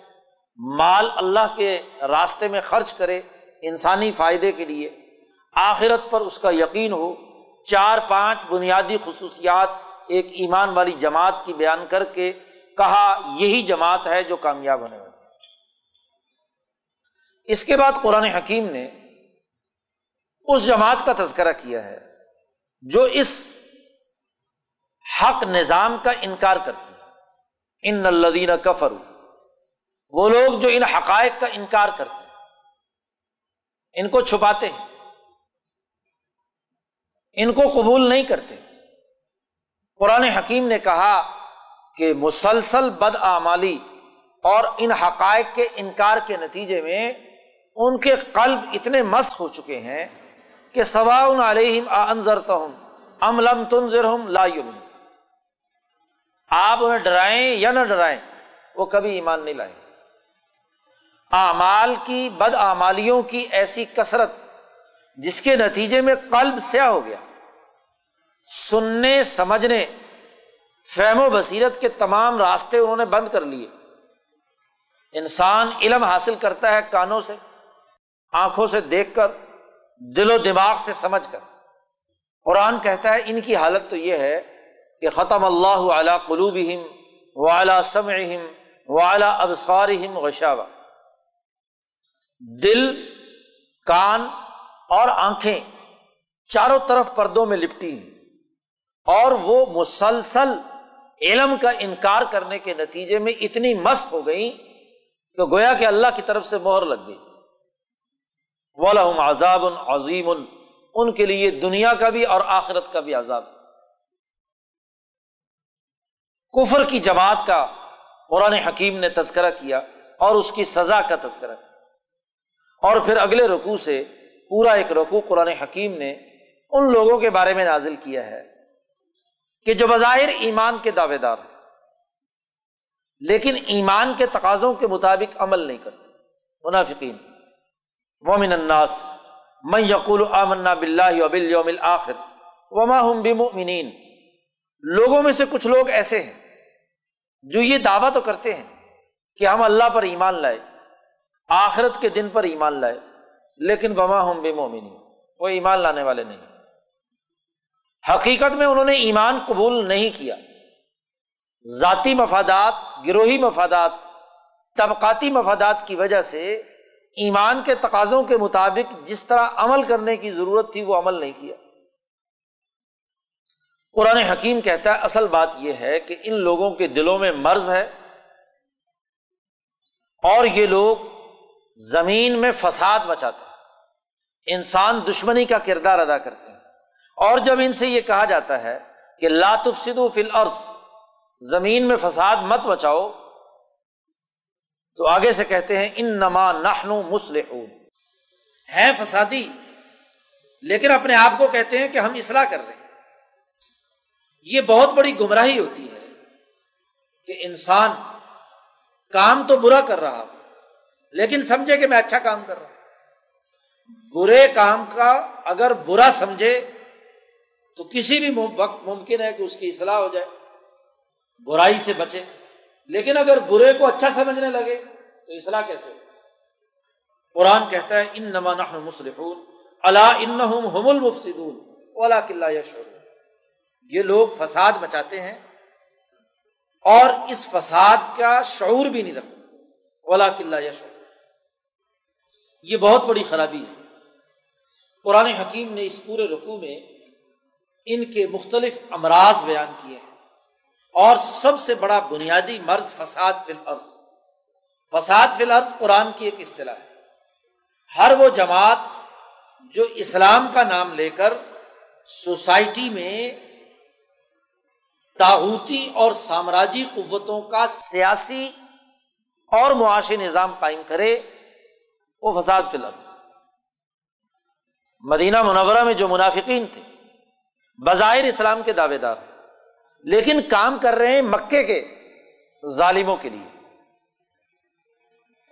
مال اللہ کے راستے میں خرچ کرے انسانی فائدے کے لیے، آخرت پر اس کا یقین ہو، چار پانچ بنیادی خصوصیات ایک ایمان والی جماعت کی بیان کر کے کہا، یہی جماعت ہے جو کامیاب ہونے والی اس کے بعد قرآن حکیم نے اس جماعت کا تذکرہ کیا ہے جو اس حق نظام کا انکار کرتے ہیں۔ ان الدین کفر وہ لوگ جو ان حقائق کا انکار کرتے ہیں، ان کو چھپاتے ہیں۔ ان کو قبول نہیں کرتے۔ قرآن حکیم نے کہا کہ مسلسل بد آمالی اور ان حقائق کے انکار کے نتیجے میں ان کے قلب اتنے مست ہو چکے ہیں کہ سوا علیہم ہوں املم تنظر لا یومن آپ انہیں ڈرائیں یا نہ ڈرائیں، وہ کبھی ایمان نہیں لائیں اعمال کی، بد آمالیوں کی ایسی کثرت جس کے نتیجے میں قلب سیاہ ہو گیا۔ سننے، سمجھنے، فہم و بصیرت کے تمام راستے انہوں نے بند کر لیے۔ انسان علم حاصل کرتا ہے کانوں سے، آنکھوں سے دیکھ کر، دل و دماغ سے سمجھ کر۔ قرآن کہتا ہے، ان کی حالت تو یہ ہے کہ ختم اللہ علیہ قلوب و اعلیٰ سم و اعلیٰ ابسار غشاوہ۔ دل، کان اور آنکھیں چاروں طرف پردوں میں لپٹی ہیں اور وہ مسلسل علم کا انکار کرنے کے نتیجے میں اتنی مست ہو گئی کہ گویا کہ اللہ کی طرف سے مہر لگ گئی۔ ولہم عذاب عظیم ان کے لیے دنیا کا بھی اور آخرت کا بھی عذاب۔ کفر کی جماعت کا قرآن حکیم نے تذکرہ کیا اور اس کی سزا کا تذکرہ کیا۔ اور پھر اگلے رقو سے پورا ایک رقو قرآن حکیم نے ان لوگوں کے بارے میں نازل کیا ہے کہ جو بظاہر ایمان کے دعوے دار ہیں، لیکن ایمان کے تقاضوں کے مطابق عمل نہیں کرتے۔ منافقین، ومن الناس میں یقول آمنا بلّہ ابل یوم آخر وما ہم بمؤمنین لوگوں میں سے کچھ لوگ ایسے ہیں۔ جو یہ دعویٰ تو کرتے ہیں کہ ہم اللہ پر ایمان لائے، آخرت کے دن پر ایمان لائے، لیکن وما ہم بمؤمنین، وہ ایمان لانے والے نہیں۔ حقیقت میں انہوں نے ایمان قبول نہیں کیا۔ ذاتی مفادات، گروہی مفادات، طبقاتی مفادات کی وجہ سے ایمان کے تقاضوں کے مطابق جس طرح عمل کرنے کی ضرورت تھی، وہ عمل نہیں کیا۔ قرآن حکیم کہتا ہے، اصل بات یہ ہے کہ ان لوگوں کے دلوں میں مرض ہے اور یہ لوگ زمین میں فساد مچاتے ہیں۔ انسان دشمنی کا کردار ادا کرتے ہیں۔ اور جب ان سے یہ کہا جاتا ہے کہ لاتف سدو فل عرض زمین میں فساد مت بچاؤ تو آگے سے کہتے ہیں ان نما نخنو مسلح ہے فسادی، لیکن اپنے آپ کو کہتے ہیں کہ ہم اصلاح کر رہے ہیں۔ یہ بہت بڑی گمراہی ہوتی ہے کہ انسان کام تو برا کر رہا لیکن سمجھے کہ میں اچھا کام کر رہا ہوں۔ برے کام کا اگر برا سمجھے، تو کسی بھی وقت ممکن ہے کہ اس کی اصلاح ہو جائے، برائی سے بچے۔ لیکن اگر برے کو اچھا سمجھنے لگے، تو اصلاح کیسے قرآن کہتا ہے ان نما نحن مسلحون اللہ ان ہم المفسدون اولا قلعہ یشور یہ لوگ فساد مچاتے ہیں اور اس فساد کا شعور بھی نہیں رکھتے۔ اولا قلعہ یشور یہ بہت بڑی خرابی ہے۔ قرآن حکیم نے اس پورے رقو میں ان کے مختلف امراض بیان کیے ہیں۔ اور سب سے بڑا بنیادی مرض فساد فی الارض۔ فساد فی الارض قرآن کی ایک اصطلاح ہے۔ ہر وہ جماعت جو اسلام کا نام لے کر سوسائٹی میں تاحوتی اور سامراجی قوتوں کا سیاسی اور معاشی نظام قائم کرے وہ فساد فی الارض۔ مدینہ منورہ میں جو منافقین تھے، بظاہر اسلام کے دعوے دار لیکن کام کر رہے ہیں مکے کے ظالموں کے لیے۔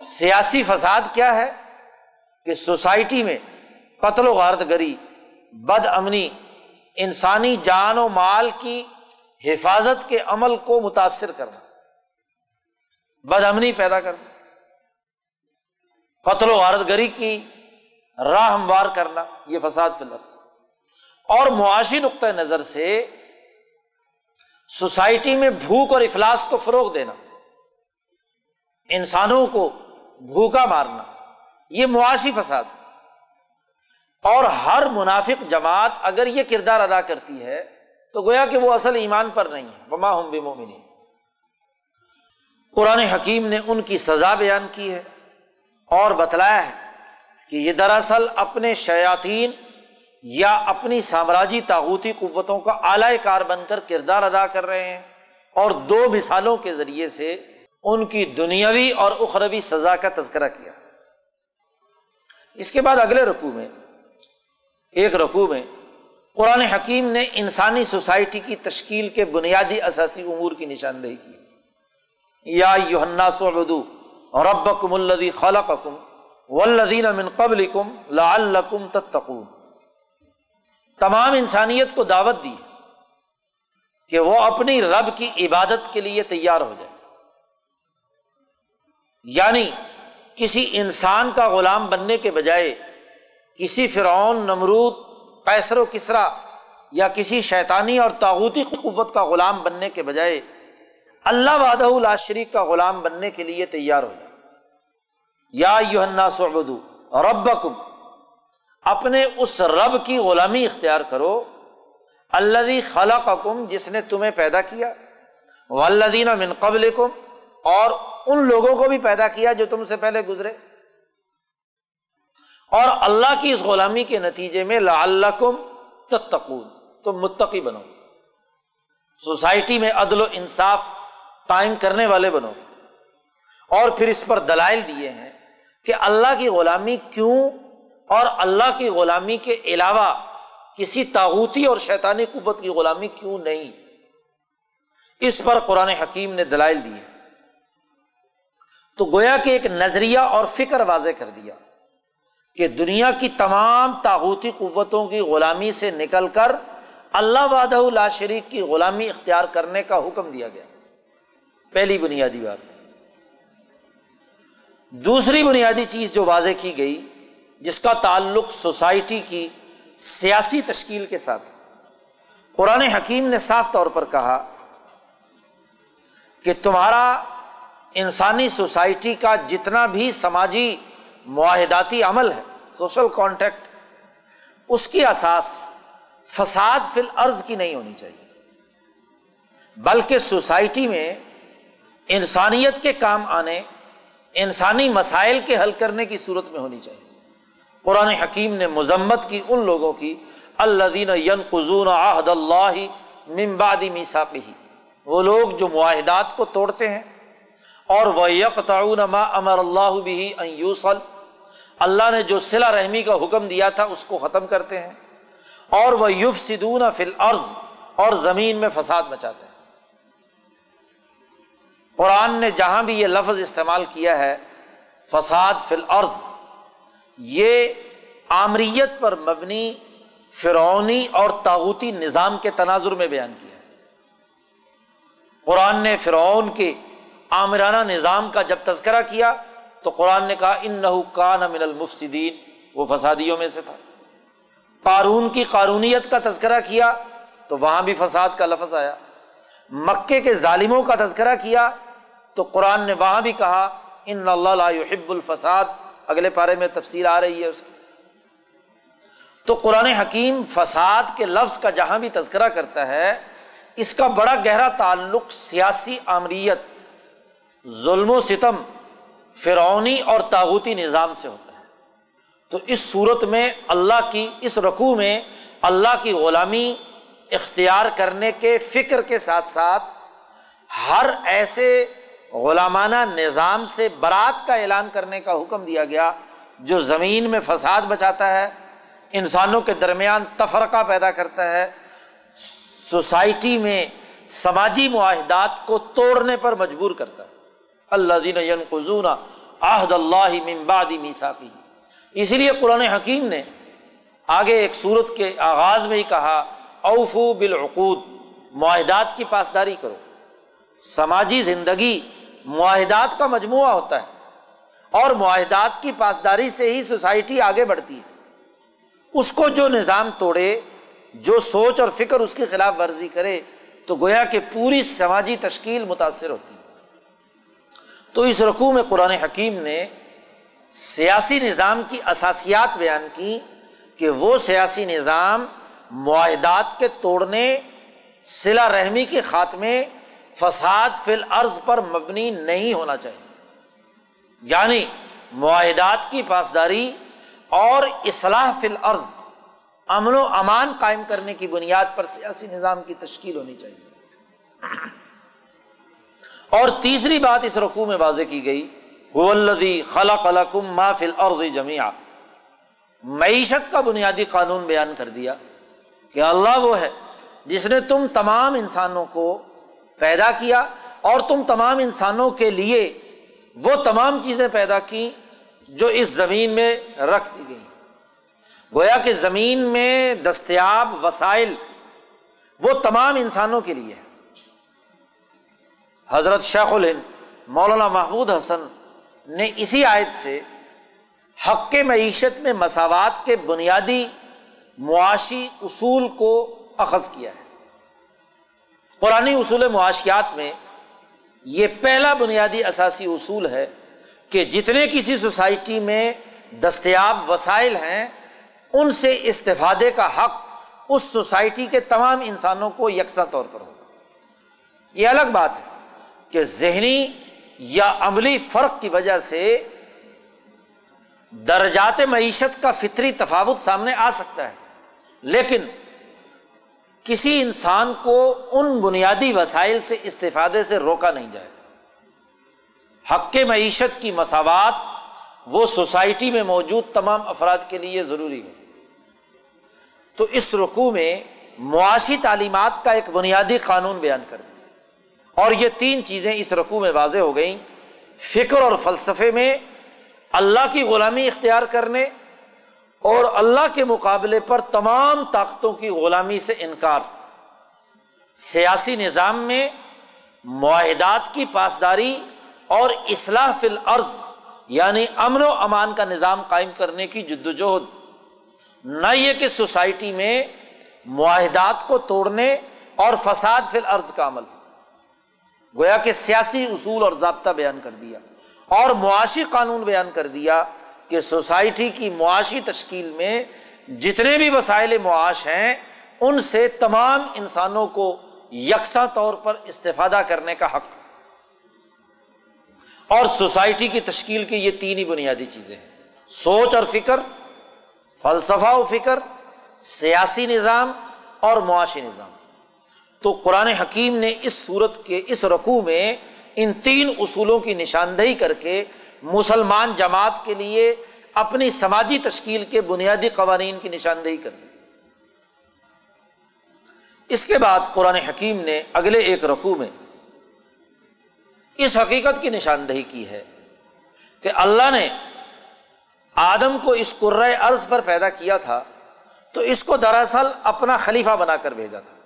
سیاسی فساد کیا ہے؟ کہ سوسائٹی میں قتل و غارت گری، بد امنی، انسانی جان و مال کی حفاظت کے عمل کو متاثر کرنا بد امنی پیدا کرنا قتل و غارت گری کی راہ ہموار کرنا، یہ فساد فی الحال اور معاشی نقطۂ نظر سے سوسائٹی میں بھوک اور افلاس کو فروغ دینا۔ انسانوں کو بھوکا مارنا، یہ معاشی فساد۔ اور ہر منافق جماعت اگر یہ کردار ادا کرتی ہے تو گویا کہ وہ اصل ایمان پر نہیں ہے۔ وما ہم بھی مومنی قرآن حکیم نے ان کی سزا بیان کی ہے اور بتلایا ہے کہ یہ دراصل اپنے شیاطین یا اپنی سامراجی تاغوتی قوتوں کا اعلی کار بن کر کردار ادا کر رہے ہیں اور دو مثالوں کے ذریعے سے ان کی دنیاوی اور اخروی سزا کا تذکرہ کیا۔ اس کے بعد اگلے رقو میں، ایک رقو میں قرآن حکیم نے انسانی سوسائٹی کی تشکیل کے بنیادی اثاثی امور کی نشاندہی کی۔ یا یوحنا سعدو رب کم الدی خلق کم ولدین من قبل کم لعلکم تتقون۔ تمام انسانیت کو دعوت دی کہ وہ اپنی رب کی عبادت کے لیے تیار ہو جائے۔ یعنی کسی انسان کا غلام بننے کے بجائے کسی فرعون، نمرود پیسر و کسرا یا کسی شیطانی اور تاغوتی قوت کا غلام بننے کے بجائے اللہ وعدہ لا شریک کا غلام بننے کے لیے تیار ہو جائے۔ یا یوحنا سعبدو ربکم، اپنے اس رب کی غلامی اختیار کرو۔ اللہ خلق جس نے تمہیں پیدا کیا۔ والذین من قبل اور ان لوگوں کو بھی پیدا کیا جو تم سے پہلے گزرے۔ اور اللہ کی اس غلامی کے نتیجے میں لعلکم تتقون، تم متقی بنو گے۔ سوسائٹی میں عدل و انصاف قائم کرنے والے بنو گے۔ اور پھر اس پر دلائل دیے ہیں کہ اللہ کی غلامی کیوں اور اللہ کی غلامی کے علاوہ کسی تاغوتی اور شیطانی قوت کی غلامی کیوں نہیں۔ اس پر قرآن حکیم نے دلائل دیے۔ تو گویا کہ ایک نظریہ اور فکر واضح کر دیا۔ کہ دنیا کی تمام تاغوتی قوتوں کی غلامی سے نکل کر اللہ وعدہ لا شریک کی غلامی اختیار کرنے کا حکم دیا گیا۔ پہلی بنیادی بات۔ دوسری بنیادی چیز جو واضح کی گئی، جس کا تعلق سوسائٹی کی سیاسی تشکیل کے ساتھ۔ قرآن حکیم نے صاف طور پر کہا کہ تمہارا انسانی سوسائٹی کا جتنا بھی سماجی معاہداتی عمل ہے سوشل کانٹیکٹ، اس کی اساس فساد فل عرض کی نہیں ہونی چاہیے۔ بلکہ سوسائٹی میں انسانیت کے کام آنے، انسانی مسائل کے حل کرنے کی صورت میں ہونی چاہیے۔ قرآن حکیم نے مذمت کی ان لوگوں کی اللہ دین ین قزون عہد اللہ ممبادی میساقی وہ لوگ جو معاہدات کو توڑتے ہیں، اور وہ یکتعون ما امر اللہ بھی یوسل اللہ نے جو صلہ رحمی کا حکم دیا تھا اس کو ختم کرتے ہیں اور وہ یوف سدون فل عرض اور زمین میں فساد مچاتے ہیں۔ قرآن نے جہاں بھی یہ لفظ استعمال کیا ہے، فساد فی الارض، یہ آمریت پر مبنی فرونی اور تاغوتی نظام کے تناظر میں بیان کیا ہے۔ قرآن نے فرعون کے آمرانہ نظام کا جب تذکرہ کیا تو قرآن نے کہا ان نحو من المفسدین وہ فسادیوں میں سے تھا۔ قارون کی قانونیت کا تذکرہ کیا تو وہاں بھی فساد کا لفظ آیا۔ مکے کے ظالموں کا تذکرہ کیا تو قرآن نے وہاں بھی کہا، ان اللہ يحب الفساد اگلے پارے میں تفصیل آ رہی ہے اس کی۔ تو قرآن حکیم فساد کے لفظ کا جہاں بھی تذکرہ کرتا ہے، اس کا بڑا گہرا تعلق سیاسی آمریت، ظلم و ستم فرعونی اور تاغوتی نظام سے ہوتا ہے۔ تو اس صورت میں اللہ کی، اس رقو میں اللہ کی غلامی اختیار کرنے کے فکر کے ساتھ ساتھ ہر ایسے غلامانہ نظام سے برات کا اعلان کرنے کا حکم دیا گیا جو زمین میں فساد بچاتا ہے، انسانوں کے درمیان تفرقہ پیدا کرتا ہے۔ سوسائٹی میں سماجی معاہدات کو توڑنے پر مجبور کرتا ہے۔ اللہ دین قزون آحد اللہ ممبادی میساکی اسی لیے قرآن حکیم نے آگے ایک صورت کے آغاز میں ہی کہا، اوفو بالعقود، معاہدات کی پاسداری کرو۔ سماجی زندگی معاہدات کا مجموعہ ہوتا ہے اور معاہدات کی پاسداری سے ہی سوسائٹی آگے بڑھتی ہے۔ اس کو جو نظام توڑے، جو سوچ اور فکر اس کی خلاف ورزی کرے، تو گویا کہ پوری سماجی تشکیل متاثر ہوتی ہے۔ تو اس رقوع میں قرآن حکیم نے سیاسی نظام کی اثاسیات بیان کی کہ وہ سیاسی نظام معاہدات کے توڑنے سلا رحمی کے خاتمے، فساد فل عرض پر مبنی نہیں ہونا چاہیے۔ یعنی معاہدات کی پاسداری اور اصلاح فل عرض امن و امان قائم کرنے کی بنیاد پر سیاسی نظام کی تشکیل ہونی چاہیے۔ اور تیسری بات اس رقو میں واضح کی گئی ولدی خلا قلقم ما فل اور جمیا معیشت کا بنیادی قانون بیان کر دیا کہ اللہ وہ ہے جس نے تم تمام انسانوں کو پیدا کیا اور تم تمام انسانوں کے لیے وہ تمام چیزیں پیدا کی جو اس زمین میں رکھ دی گئی گویا کہ زمین میں دستیاب وسائل وہ تمام انسانوں کے لیے ہے حضرت شیخ الہند مولانا محمود حسن نے اسی آیت سے حق معیشت میں مساوات کے بنیادی معاشی اصول کو اخذ کیا ہے۔ قرآن اصول معاشیات میں یہ پہلا بنیادی اثاثی اصول ہے کہ جتنے کسی سوسائٹی میں دستیاب وسائل ہیں، ان سے استفادے کا حق اس سوسائٹی کے تمام انسانوں کو یکساں طور پر ہوگا۔ یہ الگ بات ہے۔ کہ ذہنی یا عملی فرق کی وجہ سے درجات معیشت کا فطری تفاوت سامنے آ سکتا ہے۔ لیکن کسی انسان کو ان بنیادی وسائل سے استفادے سے روکا نہیں جائے۔ حق معیشت کی مساوات وہ سوسائٹی میں موجود تمام افراد کے لیے ضروری ہے۔ تو اس رقو میں معاشی تعلیمات کا ایک بنیادی قانون بیان کر دیا اور یہ تین چیزیں اس رقو میں واضح ہو گئیں۔ فکر اور فلسفے میں اللہ کی غلامی اختیار کرنے اور اللہ کے مقابلے پر تمام طاقتوں کی غلامی سے انکار۔ سیاسی نظام میں معاہدات کی پاسداری اور اصلاح فی الارض یعنی امن و امان کا نظام قائم کرنے کی جد وجہد نہ یہ کہ سوسائٹی میں معاہدات کو توڑنے اور فساد فی الارض کا عمل۔ گویا کہ سیاسی اصول اور ضابطہ بیان کر دیا اور معاشی قانون بیان کر دیا کہ سوسائٹی کی معاشی تشکیل میں جتنے بھی وسائل معاش ہیں، ان سے تمام انسانوں کو یکساں طور پر استفادہ کرنے کا حق۔ اور سوسائٹی کی تشکیل کی یہ تین ہی بنیادی چیزیں ہیں۔ سوچ اور فکر، فلسفہ و فکر، سیاسی نظام اور معاشی نظام۔ تو قرآن حکیم نے اس صورت کے اس رقوع میں ان تین اصولوں کی نشاندہی کر کے مسلمان جماعت کے لیے اپنی سماجی تشکیل کے بنیادی قوانین کی نشاندہی کر دی۔ اس کے بعد قرآن حکیم نے اگلے ایک رقو میں اس حقیقت کی نشاندہی کی ہے کہ اللہ نے آدم کو اس قرۂ ارض پر پیدا کیا تھا تو اس کو دراصل اپنا خلیفہ بنا کر بھیجا تھا۔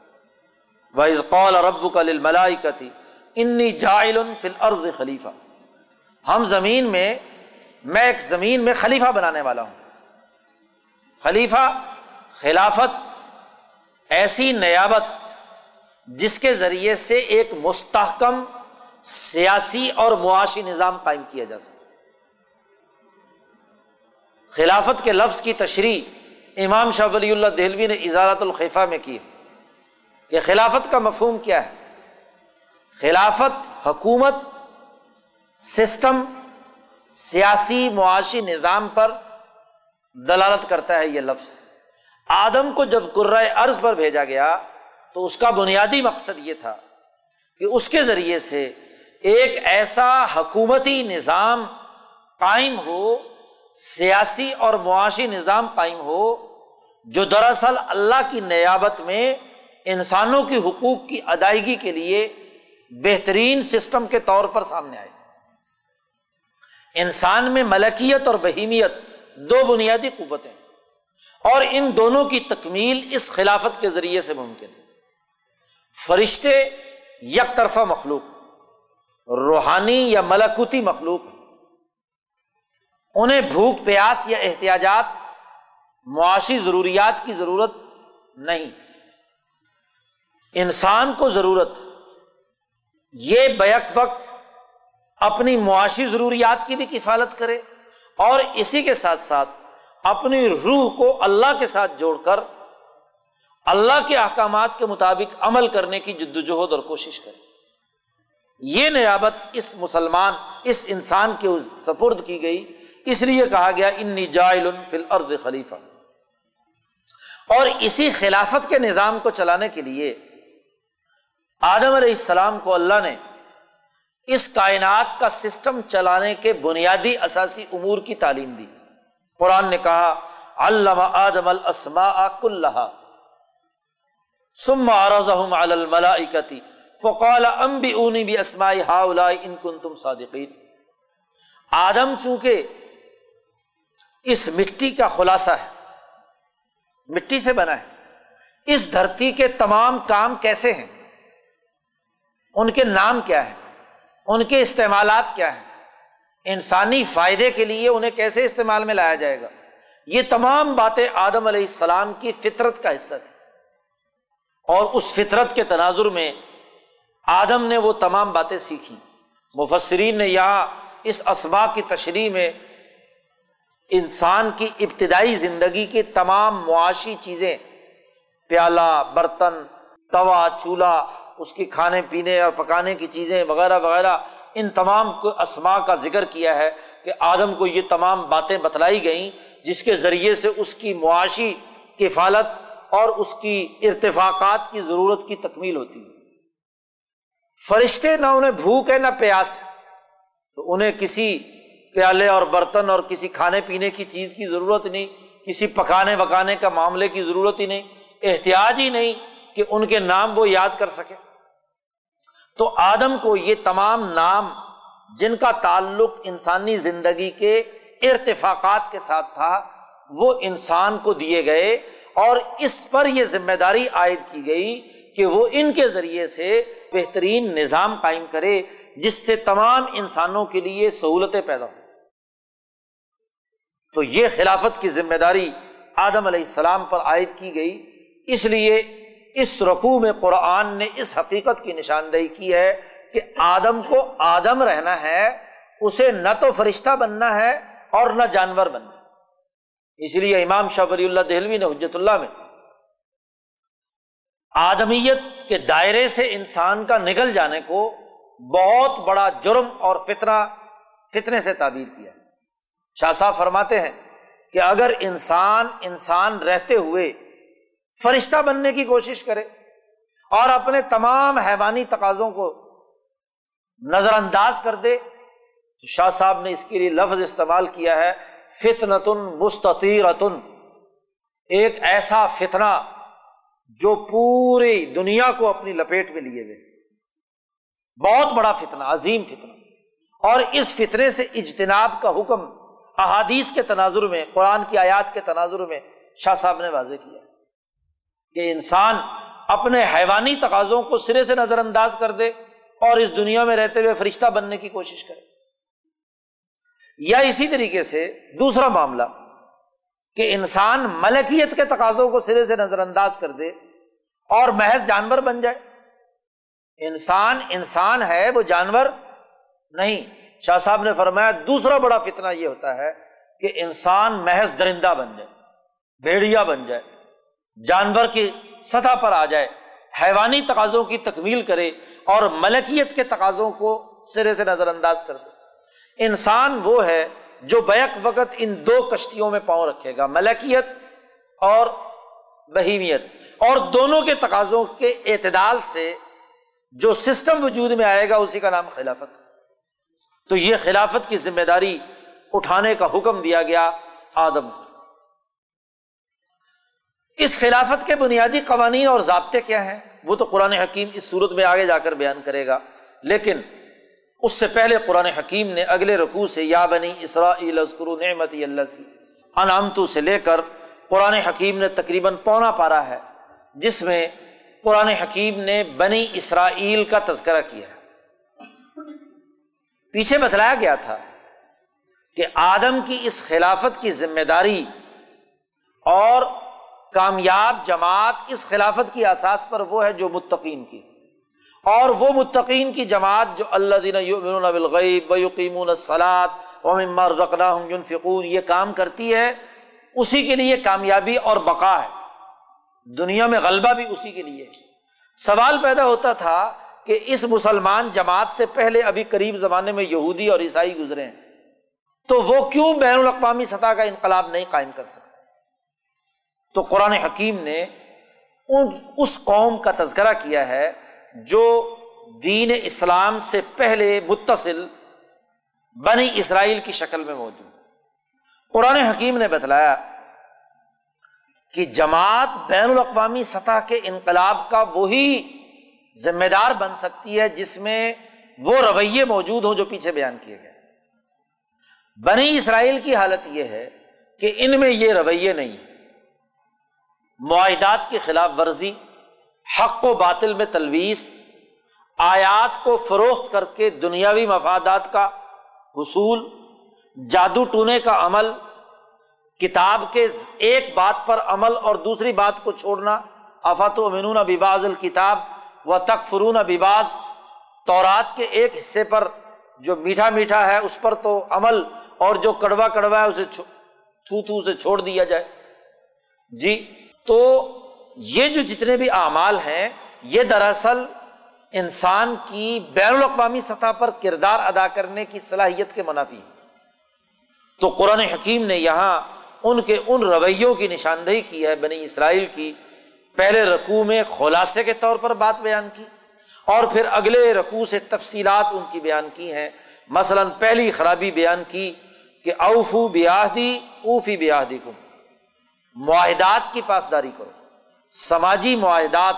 وہ اس قول رب کا ملائی کا تھی انی جائل فل عرض خلیفہ ہم زمین میں میں ایک زمین میں خلیفہ بنانے والا ہوں۔ خلیفہ، خلافت، ایسی نیابت جس کے ذریعے سے ایک مستحکم سیاسی اور معاشی نظام قائم کیا جا سکے۔ خلافت کے لفظ کی تشریح امام شاہ ولی اللہ دہلوی نے اجارت الخیفہ میں کی ہے۔ کہ خلافت کا مفہوم کیا ہے؟ خلافت، حکومت، سسٹم، سیاسی معاشی نظام پر دلالت کرتا ہے یہ لفظ۔ آدم کو جب قرۂۂ ارض پر بھیجا گیا، تو اس کا بنیادی مقصد یہ تھا کہ اس کے ذریعے سے ایک ایسا حکومتی نظام قائم ہو، سیاسی اور معاشی نظام قائم ہو، جو دراصل اللہ کی نیابت میں انسانوں کی حقوق کی ادائیگی کے لیے بہترین سسٹم کے طور پر سامنے آئے۔ انسان میں ملکیت اور بہیمیت دو بنیادی قوتیں اور ان دونوں کی تکمیل اس خلافت کے ذریعے سے ممکن ہے۔ فرشتے یک طرفہ مخلوق روحانی یا ملکوتی مخلوق انہیں بھوک، پیاس یا احتیاجات، معاشی ضروریات کی ضرورت نہیں۔ انسان کو ضرورت یہ بیک وقت اپنی معاشی ضروریات کی بھی کفالت کرے اور اسی کے ساتھ ساتھ اپنی روح کو اللہ کے ساتھ جوڑ کر اللہ کے احکامات کے مطابق عمل کرنے کی جد وجہد اور کوشش کرے۔ یہ نیابت اس مسلمان، اس انسان کے سپرد کی گئی۔ اس لیے کہا گیا، انی جائل فل ارد خلیفہ۔ اور اسی خلافت کے نظام کو چلانے کے لیے آدم علیہ السلام کو اللہ نے اس کائنات کا سسٹم چلانے کے بنیادی اثاثی امور کی تعلیم دی۔ قرآن نے کہا علامہ آدم السما کل سم آرزم الملاکتی فقال ام بھی اونی بھی اسمائی ہا ان کن تم صادقین۔ آدم چونکہ اس مٹی کا خلاصہ ہے، مٹی سے بنا ہے، اس دھرتی کے تمام کام کیسے ہیں؟ ان کے نام کیا ہے ان کے استعمالات کیا ہیں؟ انسانی فائدے کے لیے انہیں کیسے استعمال میں لایا جائے گا؟ یہ تمام باتیں آدم علیہ السلام کی فطرت کا حصہ تھی اور اس فطرت کے تناظر میں آدم نے وہ تمام باتیں سیکھی۔ مفسرین نے یہاں اس اسبا کی تشریح میں انسان کی ابتدائی زندگی کی تمام معاشی چیزیں، پیالہ، برتن، توا، چولہا اس کی کھانے پینے اور پکانے کی چیزیں وغیرہ وغیرہ، ان تمام اسما کا ذکر کیا ہے کہ آدم کو یہ تمام باتیں بتلائی گئیں، جس کے ذریعے سے اس کی معاشی کفالت اور اس کی ارتفاقات کی ضرورت کی تکمیل ہوتی ہے۔ فرشتے نہ انہیں بھوک ہے، نہ پیاس تو انہیں کسی پیالے اور برتن اور کسی کھانے پینے کی چیز کی ضرورت نہیں، کسی پکانے وکانے کا معاملے کی ضرورت ہی نہیں احتیاط ہی نہیں کہ ان کے نام وہ یاد کر سکے تو آدم کو یہ تمام نام جن کا تعلق انسانی زندگی کے ارتفاقات کے ساتھ تھا، وہ انسان کو دیے گئے اور اس پر یہ ذمہ داری عائد کی گئی کہ وہ ان کے ذریعے سے بہترین نظام قائم کرے، جس سے تمام انسانوں کے لیے سہولتیں پیدا ہوں۔ تو یہ خلافت کی ذمہ داری آدم علیہ السلام پر عائد کی گئی، اس لیے اس رقو میں قرآن نے اس حقیقت کی نشاندہی کی ہے کہ آدم کو آدم رہنا ہے، اسے نہ تو فرشتہ بننا ہے اور نہ جانور بننا اس لیے امام شاہ ولی اللہ دہلوی نے حجت اللہ میں آدمیت کے دائرے سے انسان کا نکل جانے کو بہت بڑا جرم اور فتنا فتنے سے تعبیر کیا شاہ صاحب فرماتے ہیں کہ اگر انسان انسان رہتے ہوئے فرشتہ بننے کی کوشش کرے اور اپنے تمام حیوانی تقاضوں کو نظر انداز کر دے تو شاہ صاحب نے اس کے لیے لفظ استعمال کیا ہے، فتنتن مستطیرتن۔ ایک ایسا فتنا جو پوری دنیا کو اپنی لپیٹ میں لیے ہوئے بہت بڑا فتنا عظیم فتنا اور اس فطرے سے اجتناب کا حکم احادیث کے تناظر میں، قرآن کی آیات کے تناظر میں شاہ صاحب نے واضح کیا۔ کہ انسان اپنے حیوانی تقاضوں کو سرے سے نظر انداز کر دے اور اس دنیا میں رہتے ہوئے فرشتہ بننے کی کوشش کرے۔ یا اسی طریقے سے دوسرا معاملہ کہ انسان ملکیت کے تقاضوں کو سرے سے نظر انداز کر دے اور محض جانور بن جائے۔ انسان انسان ہے، وہ جانور نہیں۔ شاہ صاحب نے فرمایا، دوسرا بڑا فتنا یہ ہوتا ہے کہ انسان محض درندہ بن جائے، بھیڑیا بن جائے۔ جانور کی سطح پر آ جائے، حیوانی تقاضوں کی تکمیل کرے اور ملکیت کے تقاضوں کو سرے سے نظر انداز کر دے۔ انسان وہ ہے جو بیک وقت ان دو کشتیوں میں پاؤں رکھے گا، ملکیت اور بہیمیت۔ اور دونوں کے تقاضوں کے اعتدال سے جو سسٹم وجود میں آئے گا، اسی کا نام خلافت۔ تو یہ خلافت کی ذمہ داری اٹھانے کا حکم دیا گیا آدم۔ اس خلافت کے بنیادی قوانین اور ضابطے کیا ہیں؟ وہ تو قرآن حکیم اس صورت میں آگے جا کر بیان کرے گا۔ لیکن اس سے پہلے قرآن حکیم نے اگلے رقو سے یا بنی اسرا نعمت اللہ سی انعامتو سے لے کر قرآن حکیم نے تقریباً پونا پارا ہے، جس میں قرآن حکیم نے بنی اسرائیل کا تذکرہ کیا ہے۔ پیچھے بتلایا گیا تھا کہ آدم کی اس خلافت کی ذمہ داری اور کامیاب جماعت اس خلافت کی اثاث پر وہ ہے جو متقین کی۔ اور وہ متقین کی جماعت جو اللہ دین بالغیب و الصلاط و فکون یہ کام کرتی ہے اسی کے لیے کامیابی اور بقا ہے۔ دنیا میں غلبہ بھی اسی کے لیے۔ سوال پیدا ہوتا تھا کہ اس مسلمان جماعت سے پہلے ابھی قریب زمانے میں یہودی اور عیسائی گزرے ہیں، تو وہ کیوں بین الاقوامی سطح کا انقلاب نہیں قائم کر سکتے؟ تو قرآن حکیم نے اس قوم کا تذکرہ کیا ہے جو دین اسلام سے پہلے متصل بنی اسرائیل کی شکل میں موجود قرآن حکیم نے بتلایا کہ جماعت بین الاقوامی سطح کے انقلاب کا وہی ذمہ دار بن سکتی ہے جس میں وہ رویے موجود ہوں جو پیچھے بیان کیے گئے۔ بنی اسرائیل کی حالت یہ ہے کہ ان میں یہ رویے نہیں معاہدات کی خلاف ورزی، حق و باطل میں تلویس آیات کو فروخت کر کے دنیاوی مفادات کا حصول، جادو ٹونے کا عمل، کتاب کے ایک بات پر عمل اور دوسری بات کو چھوڑنا افات و امنون بباز الکتاب و تک فرون بباز تورات کے ایک حصے پر جو میٹھا میٹھا ہے اس پر تو عمل اور جو کڑوا کڑوا ہے اسے تھو تھو سے چھوڑ دیا جائے۔ جی؟ تو یہ جو جتنے بھی اعمال ہیں، یہ دراصل انسان کی بین الاقوامی سطح پر کردار ادا کرنے کی صلاحیت کے منافی تو قرآن حکیم نے یہاں ان کے ان رویوں کی نشاندہی کی ہے، بنی اسرائیل کی۔ پہلے رقو میں خلاصے کے طور پر بات بیان کی اور پھر اگلے رقو سے تفصیلات ان کی بیان کی ہیں۔ مثلاً پہلی خرابی بیان کی کہ اوفو بیاہدی اوفی بیاہدی کم معاہدات کی پاسداری کرو۔ سماجی معاہدات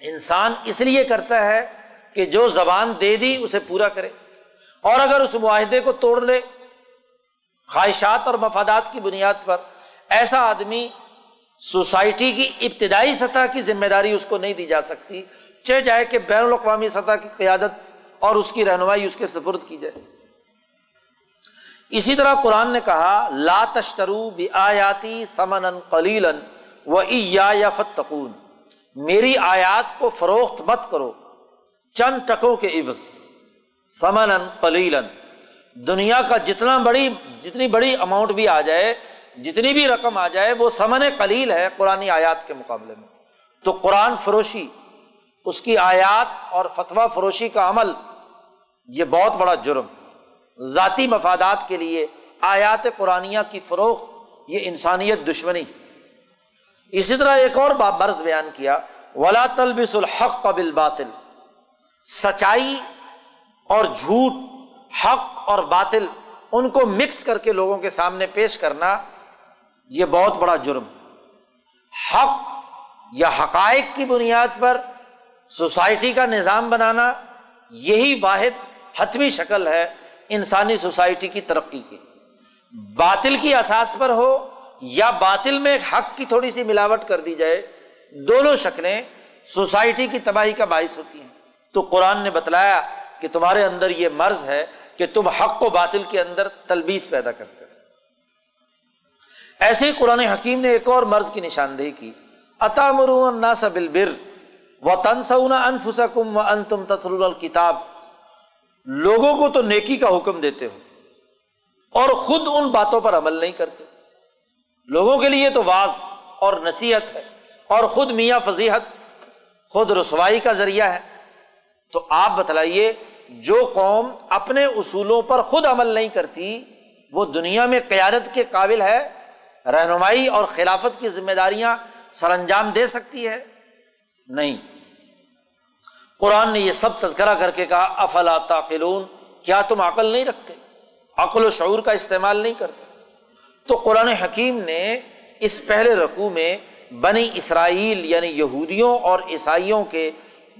انسان اس لیے کرتا ہے کہ جو زبان دے دی اسے پورا کرے۔ اور اگر اس معاہدے کو توڑ لے، خواہشات اور مفادات کی بنیاد پر ایسا آدمی سوسائٹی کی ابتدائی سطح کی ذمہ داری اس کو نہیں دی جا سکتی، چہ جائے کہ بین الاقوامی سطح کی قیادت اور اس کی رہنمائی اس کے سپرد کی جائے۔ اسی طرح قرآن نے کہا، لا تشترو آیاتی سمن قلیلن و یا فتقون۔ میری آیات کو فروخت مت کرو، چند ٹکوں کے عوض۔ سمن قلیلن دنیا کا جتنا بڑی، جتنی بڑی اماؤنٹ بھی آ جائے، جتنی بھی رقم آ جائے، وہ سمن قلیل ہے قرآن آیات کے مقابلے میں۔ تو قرآن فروشی، اس کی آیات اور فتویٰ فروشی کا عمل، یہ بہت بڑا جرم۔ ذاتی مفادات کے لیے آیات قرآن کی فروخت، یہ انسانیت دشمنی۔ اسی طرح ایک اور برض بیان کیا، ولا تلبس الحق قبل باطل سچائی اور جھوٹ، حق اور باطل، ان کو مکس کر کے لوگوں کے سامنے پیش کرنا، یہ بہت بڑا جرم۔ حق یا حقائق کی بنیاد پر سوسائٹی کا نظام بنانا، یہی واحد حتمی شکل ہے انسانی سوسائٹی کی ترقی کی۔ باطل کی اساس پر ہو یا باطل میں حق کی تھوڑی سی ملاوٹ کر دی جائے، دونوں شکلیں سوسائٹی کی تباہی کا باعث ہوتی ہیں۔ تو قرآن نے بتلایا کہ تمہارے اندر یہ مرض ہے کہ تم حق و باطل کے اندر تلبیس پیدا کرتے تھے ایسے ہی قرآن حکیم نے ایک اور مرض کی نشاندہی کی۔ عطا مرون ناسا بل و تنسونا انفسکم و ان تم تتر الکتاب۔ لوگوں کو تو نیکی کا حکم دیتے ہو اور خود ان باتوں پر عمل نہیں کرتے۔ لوگوں کے لیے تو واض اور نصیحت ہے اور خود میاں فضیحت، خود رسوائی کا ذریعہ ہے۔ تو آپ بتلائیے، جو قوم اپنے اصولوں پر خود عمل نہیں کرتی، وہ دنیا میں قیادت کے قابل ہے، رہنمائی اور خلافت کی ذمہ داریاں سر انجام دے سکتی ہے؟ نہیں۔ قرآن نے یہ سب تذکرہ کر کے کہا، افلا تاقلون کیا تم عقل نہیں رکھتے؟ عقل و شعور کا استعمال نہیں کرتے۔ تو قرآن حکیم نے اس پہلے رقوع میں بنی اسرائیل یعنی یہودیوں اور عیسائیوں کے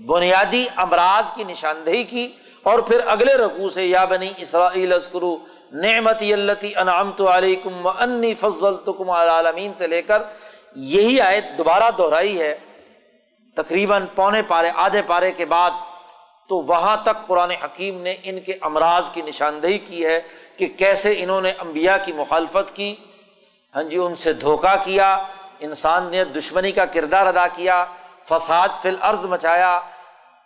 بنیادی امراض کی نشاندہی کی اور پھر اگلے رقو سے، یا بنی اسرائیل اسکرو نعمت انعام تو علیکم و انی فضل تو عالمین سے لے کر، یہی آیت دوبارہ دہرائی ہے۔ تقریباً پونے پارے، آدھے پارے کے بعد تو وہاں تک قرآن حکیم نے ان کے امراض کی نشاندہی کی ہے کہ کیسے انہوں نے امبیا کی مخالفت کی۔ ہاں جی ان سے دھوکہ کیا، انسان نے دشمنی کا کردار ادا کیا، فساد فی الارض مچایا۔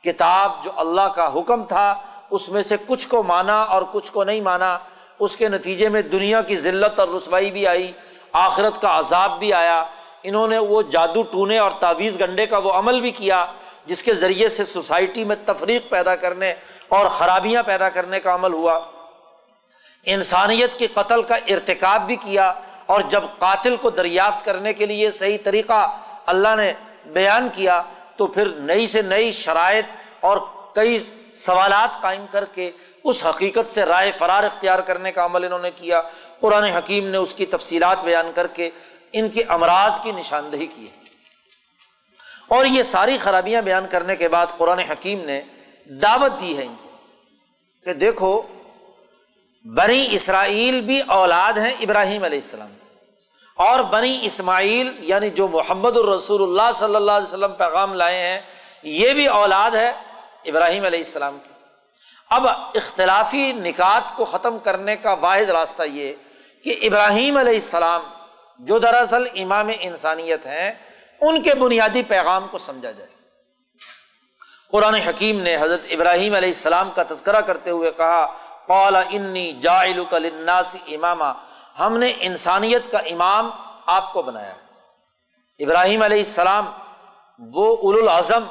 کتاب جو اللہ کا حکم تھا، اس میں سے کچھ کو مانا اور کچھ کو نہیں مانا۔ اس کے نتیجے میں دنیا کی ذلت اور رسوائی بھی آئی، آخرت کا عذاب بھی آیا۔ انہوں نے وہ جادو ٹونے اور تعویذ گنڈے کا وہ عمل بھی کیا جس کے ذریعے سے سوسائٹی میں تفریق پیدا کرنے اور خرابیاں پیدا کرنے کا عمل ہوا۔ انسانیت کے قتل کا ارتکاب بھی کیا اور جب قاتل کو دریافت کرنے کے لیے صحیح طریقہ اللہ نے بیان کیا تو پھر نئی سے نئی شرائط اور کئی سوالات قائم کر کے اس حقیقت سے رائے فرار اختیار کرنے کا عمل انہوں نے کیا۔ قرآن حکیم نے اس کی تفصیلات بیان کر کے ان کے امراض کی نشاندہی کی ہے۔ اور یہ ساری خرابیاں بیان کرنے کے بعد قرآن حکیم نے دعوت دی ہے ان کو کہ دیکھو، بنی اسرائیل بھی اولاد ہیں ابراہیم علیہ السلام۔ اور بنی اسماعیل یعنی جو محمد الرسول اللہ صلی اللہ علیہ وسلم پیغام لائے ہیں، یہ بھی اولاد ہے ابراہیم علیہ السلام کی۔ اب اختلافی نکات کو ختم کرنے کا واحد راستہ یہ کہ ابراہیم علیہ السلام جو دراصل امام انسانیت ہیں، ان کے بنیادی پیغام کو سمجھا جائے۔ قرآن حکیم نے حضرت ابراہیم علیہ السلام کا تذکرہ کرتے ہوئے کہا قالا انی جائل امام ہم نے انسانیت کا امام آپ کو بنایا۔ ابراہیم علیہ السلام وہ اول الاظم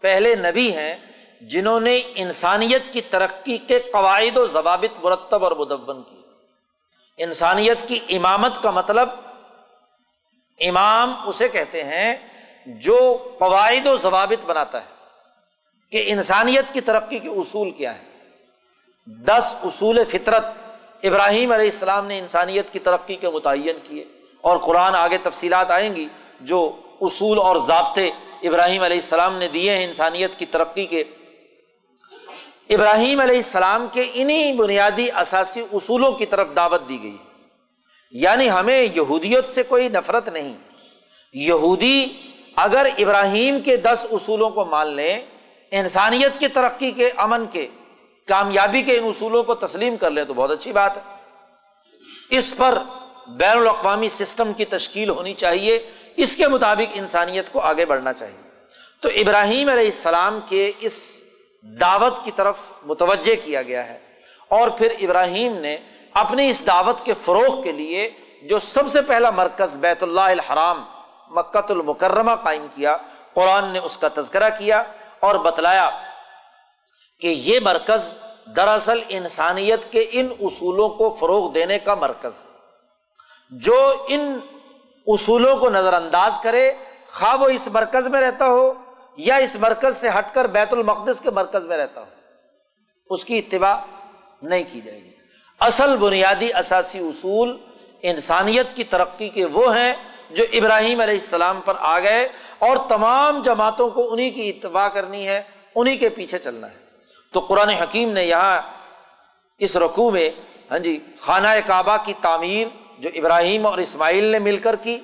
پہلے نبی ہیں، جنہوں نے انسانیت کی ترقی کے قواعد و ضوابط مرتب اور مدون کی انسانیت کی امامت کا مطلب امام اسے کہتے ہیں جو قواعد و ضوابط بناتا ہے کہ انسانیت کی ترقی کے اصول کیا ہے دس اصول فطرت۔ ابراہیم علیہ السلام نے انسانیت کی ترقی کے متعین کیے اور قرآن آگے تفصیلات آئیں گی جو اصول اور ضابطے ابراہیم علیہ السلام نے دیے ہیں انسانیت کی ترقی کے۔ ابراہیم علیہ السلام کے انہیں بنیادی اثاثی اصولوں کی طرف دعوت دی گئی یعنی ہمیں یہودیت سے کوئی نفرت نہیں۔ یہودی اگر ابراہیم کے دس اصولوں کو مان لیں، انسانیت کی ترقی کے، امن کے، کامیابی کے ان اصولوں کو تسلیم کر لیں تو بہت اچھی بات ہے۔ اس پر بین الاقوامی سسٹم کی تشکیل ہونی چاہیے۔ اس کے مطابق انسانیت کو آگے بڑھنا چاہیے۔ تو ابراہیم علیہ السلام کے اس دعوت کی طرف متوجہ کیا گیا ہے۔ اور پھر ابراہیم نے اپنی اس دعوت کے فروغ کے لیے جو سب سے پہلا مرکز بیت اللہ الحرام مکت المکرمہ قائم کیا، قرآن نے اس کا تذکرہ کیا اور بتلایا کہ یہ مرکز دراصل انسانیت کے ان اصولوں کو فروغ دینے کا مرکز جو ان اصولوں کو نظر انداز کرے، خواہ وہ اس مرکز میں رہتا ہو یا اس مرکز سے ہٹ کر بیت المقدس کے مرکز میں رہتا ہو، اس کی اتباع نہیں کی جائے گی۔ اصل بنیادی اثاثی اصول انسانیت کی ترقی کے وہ ہیں جو ابراہیم علیہ السلام پر آ گئے اور تمام جماعتوں کو انہیں کی اتباع کرنی ہے انہیں کے پیچھے چلنا ہے۔ تو قرآن حکیم نے یہاں اس رقو میں ہاں جی خانہ کعبہ کی تعمیر جو ابراہیم اور اسماعیل نے مل کر کی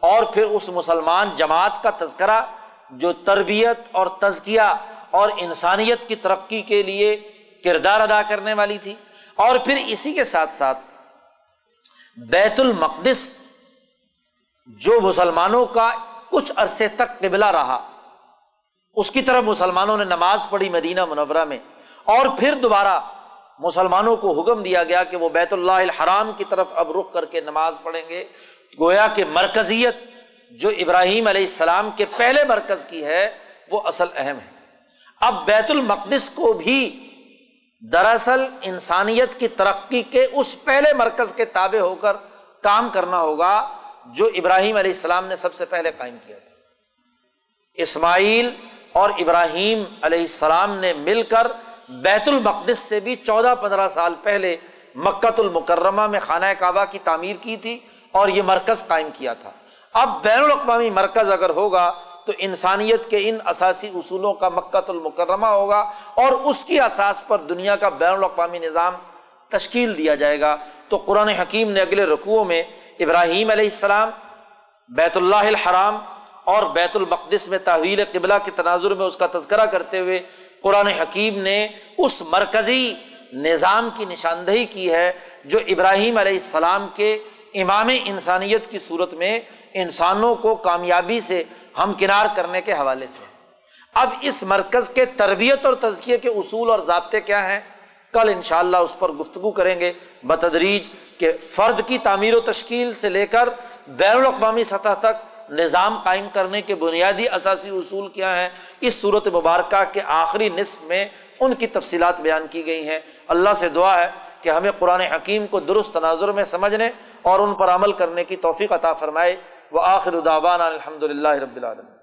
اور پھر اس مسلمان جماعت کا تذکرہ جو تربیت اور تزکیہ اور انسانیت کی ترقی کے لیے کردار ادا کرنے والی تھی۔ اور پھر اسی کے ساتھ ساتھ بیت المقدس جو مسلمانوں کا کچھ عرصے تک قبلہ رہا، اس کی طرف مسلمانوں نے نماز پڑھی مدینہ منورہ میں اور پھر دوبارہ مسلمانوں کو حکم دیا گیا کہ وہ بیت اللہ الحرام کی طرف اب رخ کر کے نماز پڑھیں گے۔ گویا کہ مرکزیت جو ابراہیم علیہ السلام کے پہلے مرکز کی ہے، وہ اصل اہم ہے۔ اب بیت المقدس کو بھی دراصل انسانیت کی ترقی کے اس پہلے مرکز کے تابع ہو کر کام کرنا ہوگا جو ابراہیم علیہ السلام نے سب سے پہلے قائم کیا تھا۔ اسماعیل اور ابراہیم علیہ السلام نے مل کر بیت المقدس سے بھی چودہ پندرہ سال پہلے مکت المکرمہ میں خانہ کعبہ کی تعمیر کی تھی اور یہ مرکز قائم کیا تھا۔ اب بین الاقوامی مرکز اگر ہوگا تو انسانیت کے ان اثاثی اصولوں کا مکت المکرمہ ہوگا اور اس کی اساس پر دنیا کا بین الاقوامی نظام تشکیل دیا جائے گا۔ تو قرآن حکیم نے اگلے رقوع میں ابراہیم علیہ السلام، بیت اللہ الحرام اور بیت المقدس میں تحویل قبلہ کے تناظر میں اس کا تذکرہ کرتے ہوئے قرآن حکیم نے اس مرکزی نظام کی نشاندہی کی ہے جو ابراہیم علیہ السلام کے امام انسانیت کی صورت میں انسانوں کو کامیابی سے ہمکنار کرنے کے حوالے سے۔ اب اس مرکز کے تربیت اور تزکیے کے اصول اور ضابطے کیا ہیں؟ کل ان شاء اللہ اس پر گفتگو کریں گے۔ بتدریج کہ فرد کی تعمیر و تشکیل سے لے کر بین الاقوامی سطح تک نظام قائم کرنے کے بنیادی اثاثی اصول کیا ہیں؟ اس صورت مبارکہ کے آخری نصف میں ان کی تفصیلات بیان کی گئی ہیں۔ اللہ سے دعا ہے کہ ہمیں قرآن حکیم کو درست تناظر میں سمجھنے اور ان پر عمل کرنے کی توفیق عطا فرمائے۔ وہ آخر الدابان الحمد للہ رب العالمین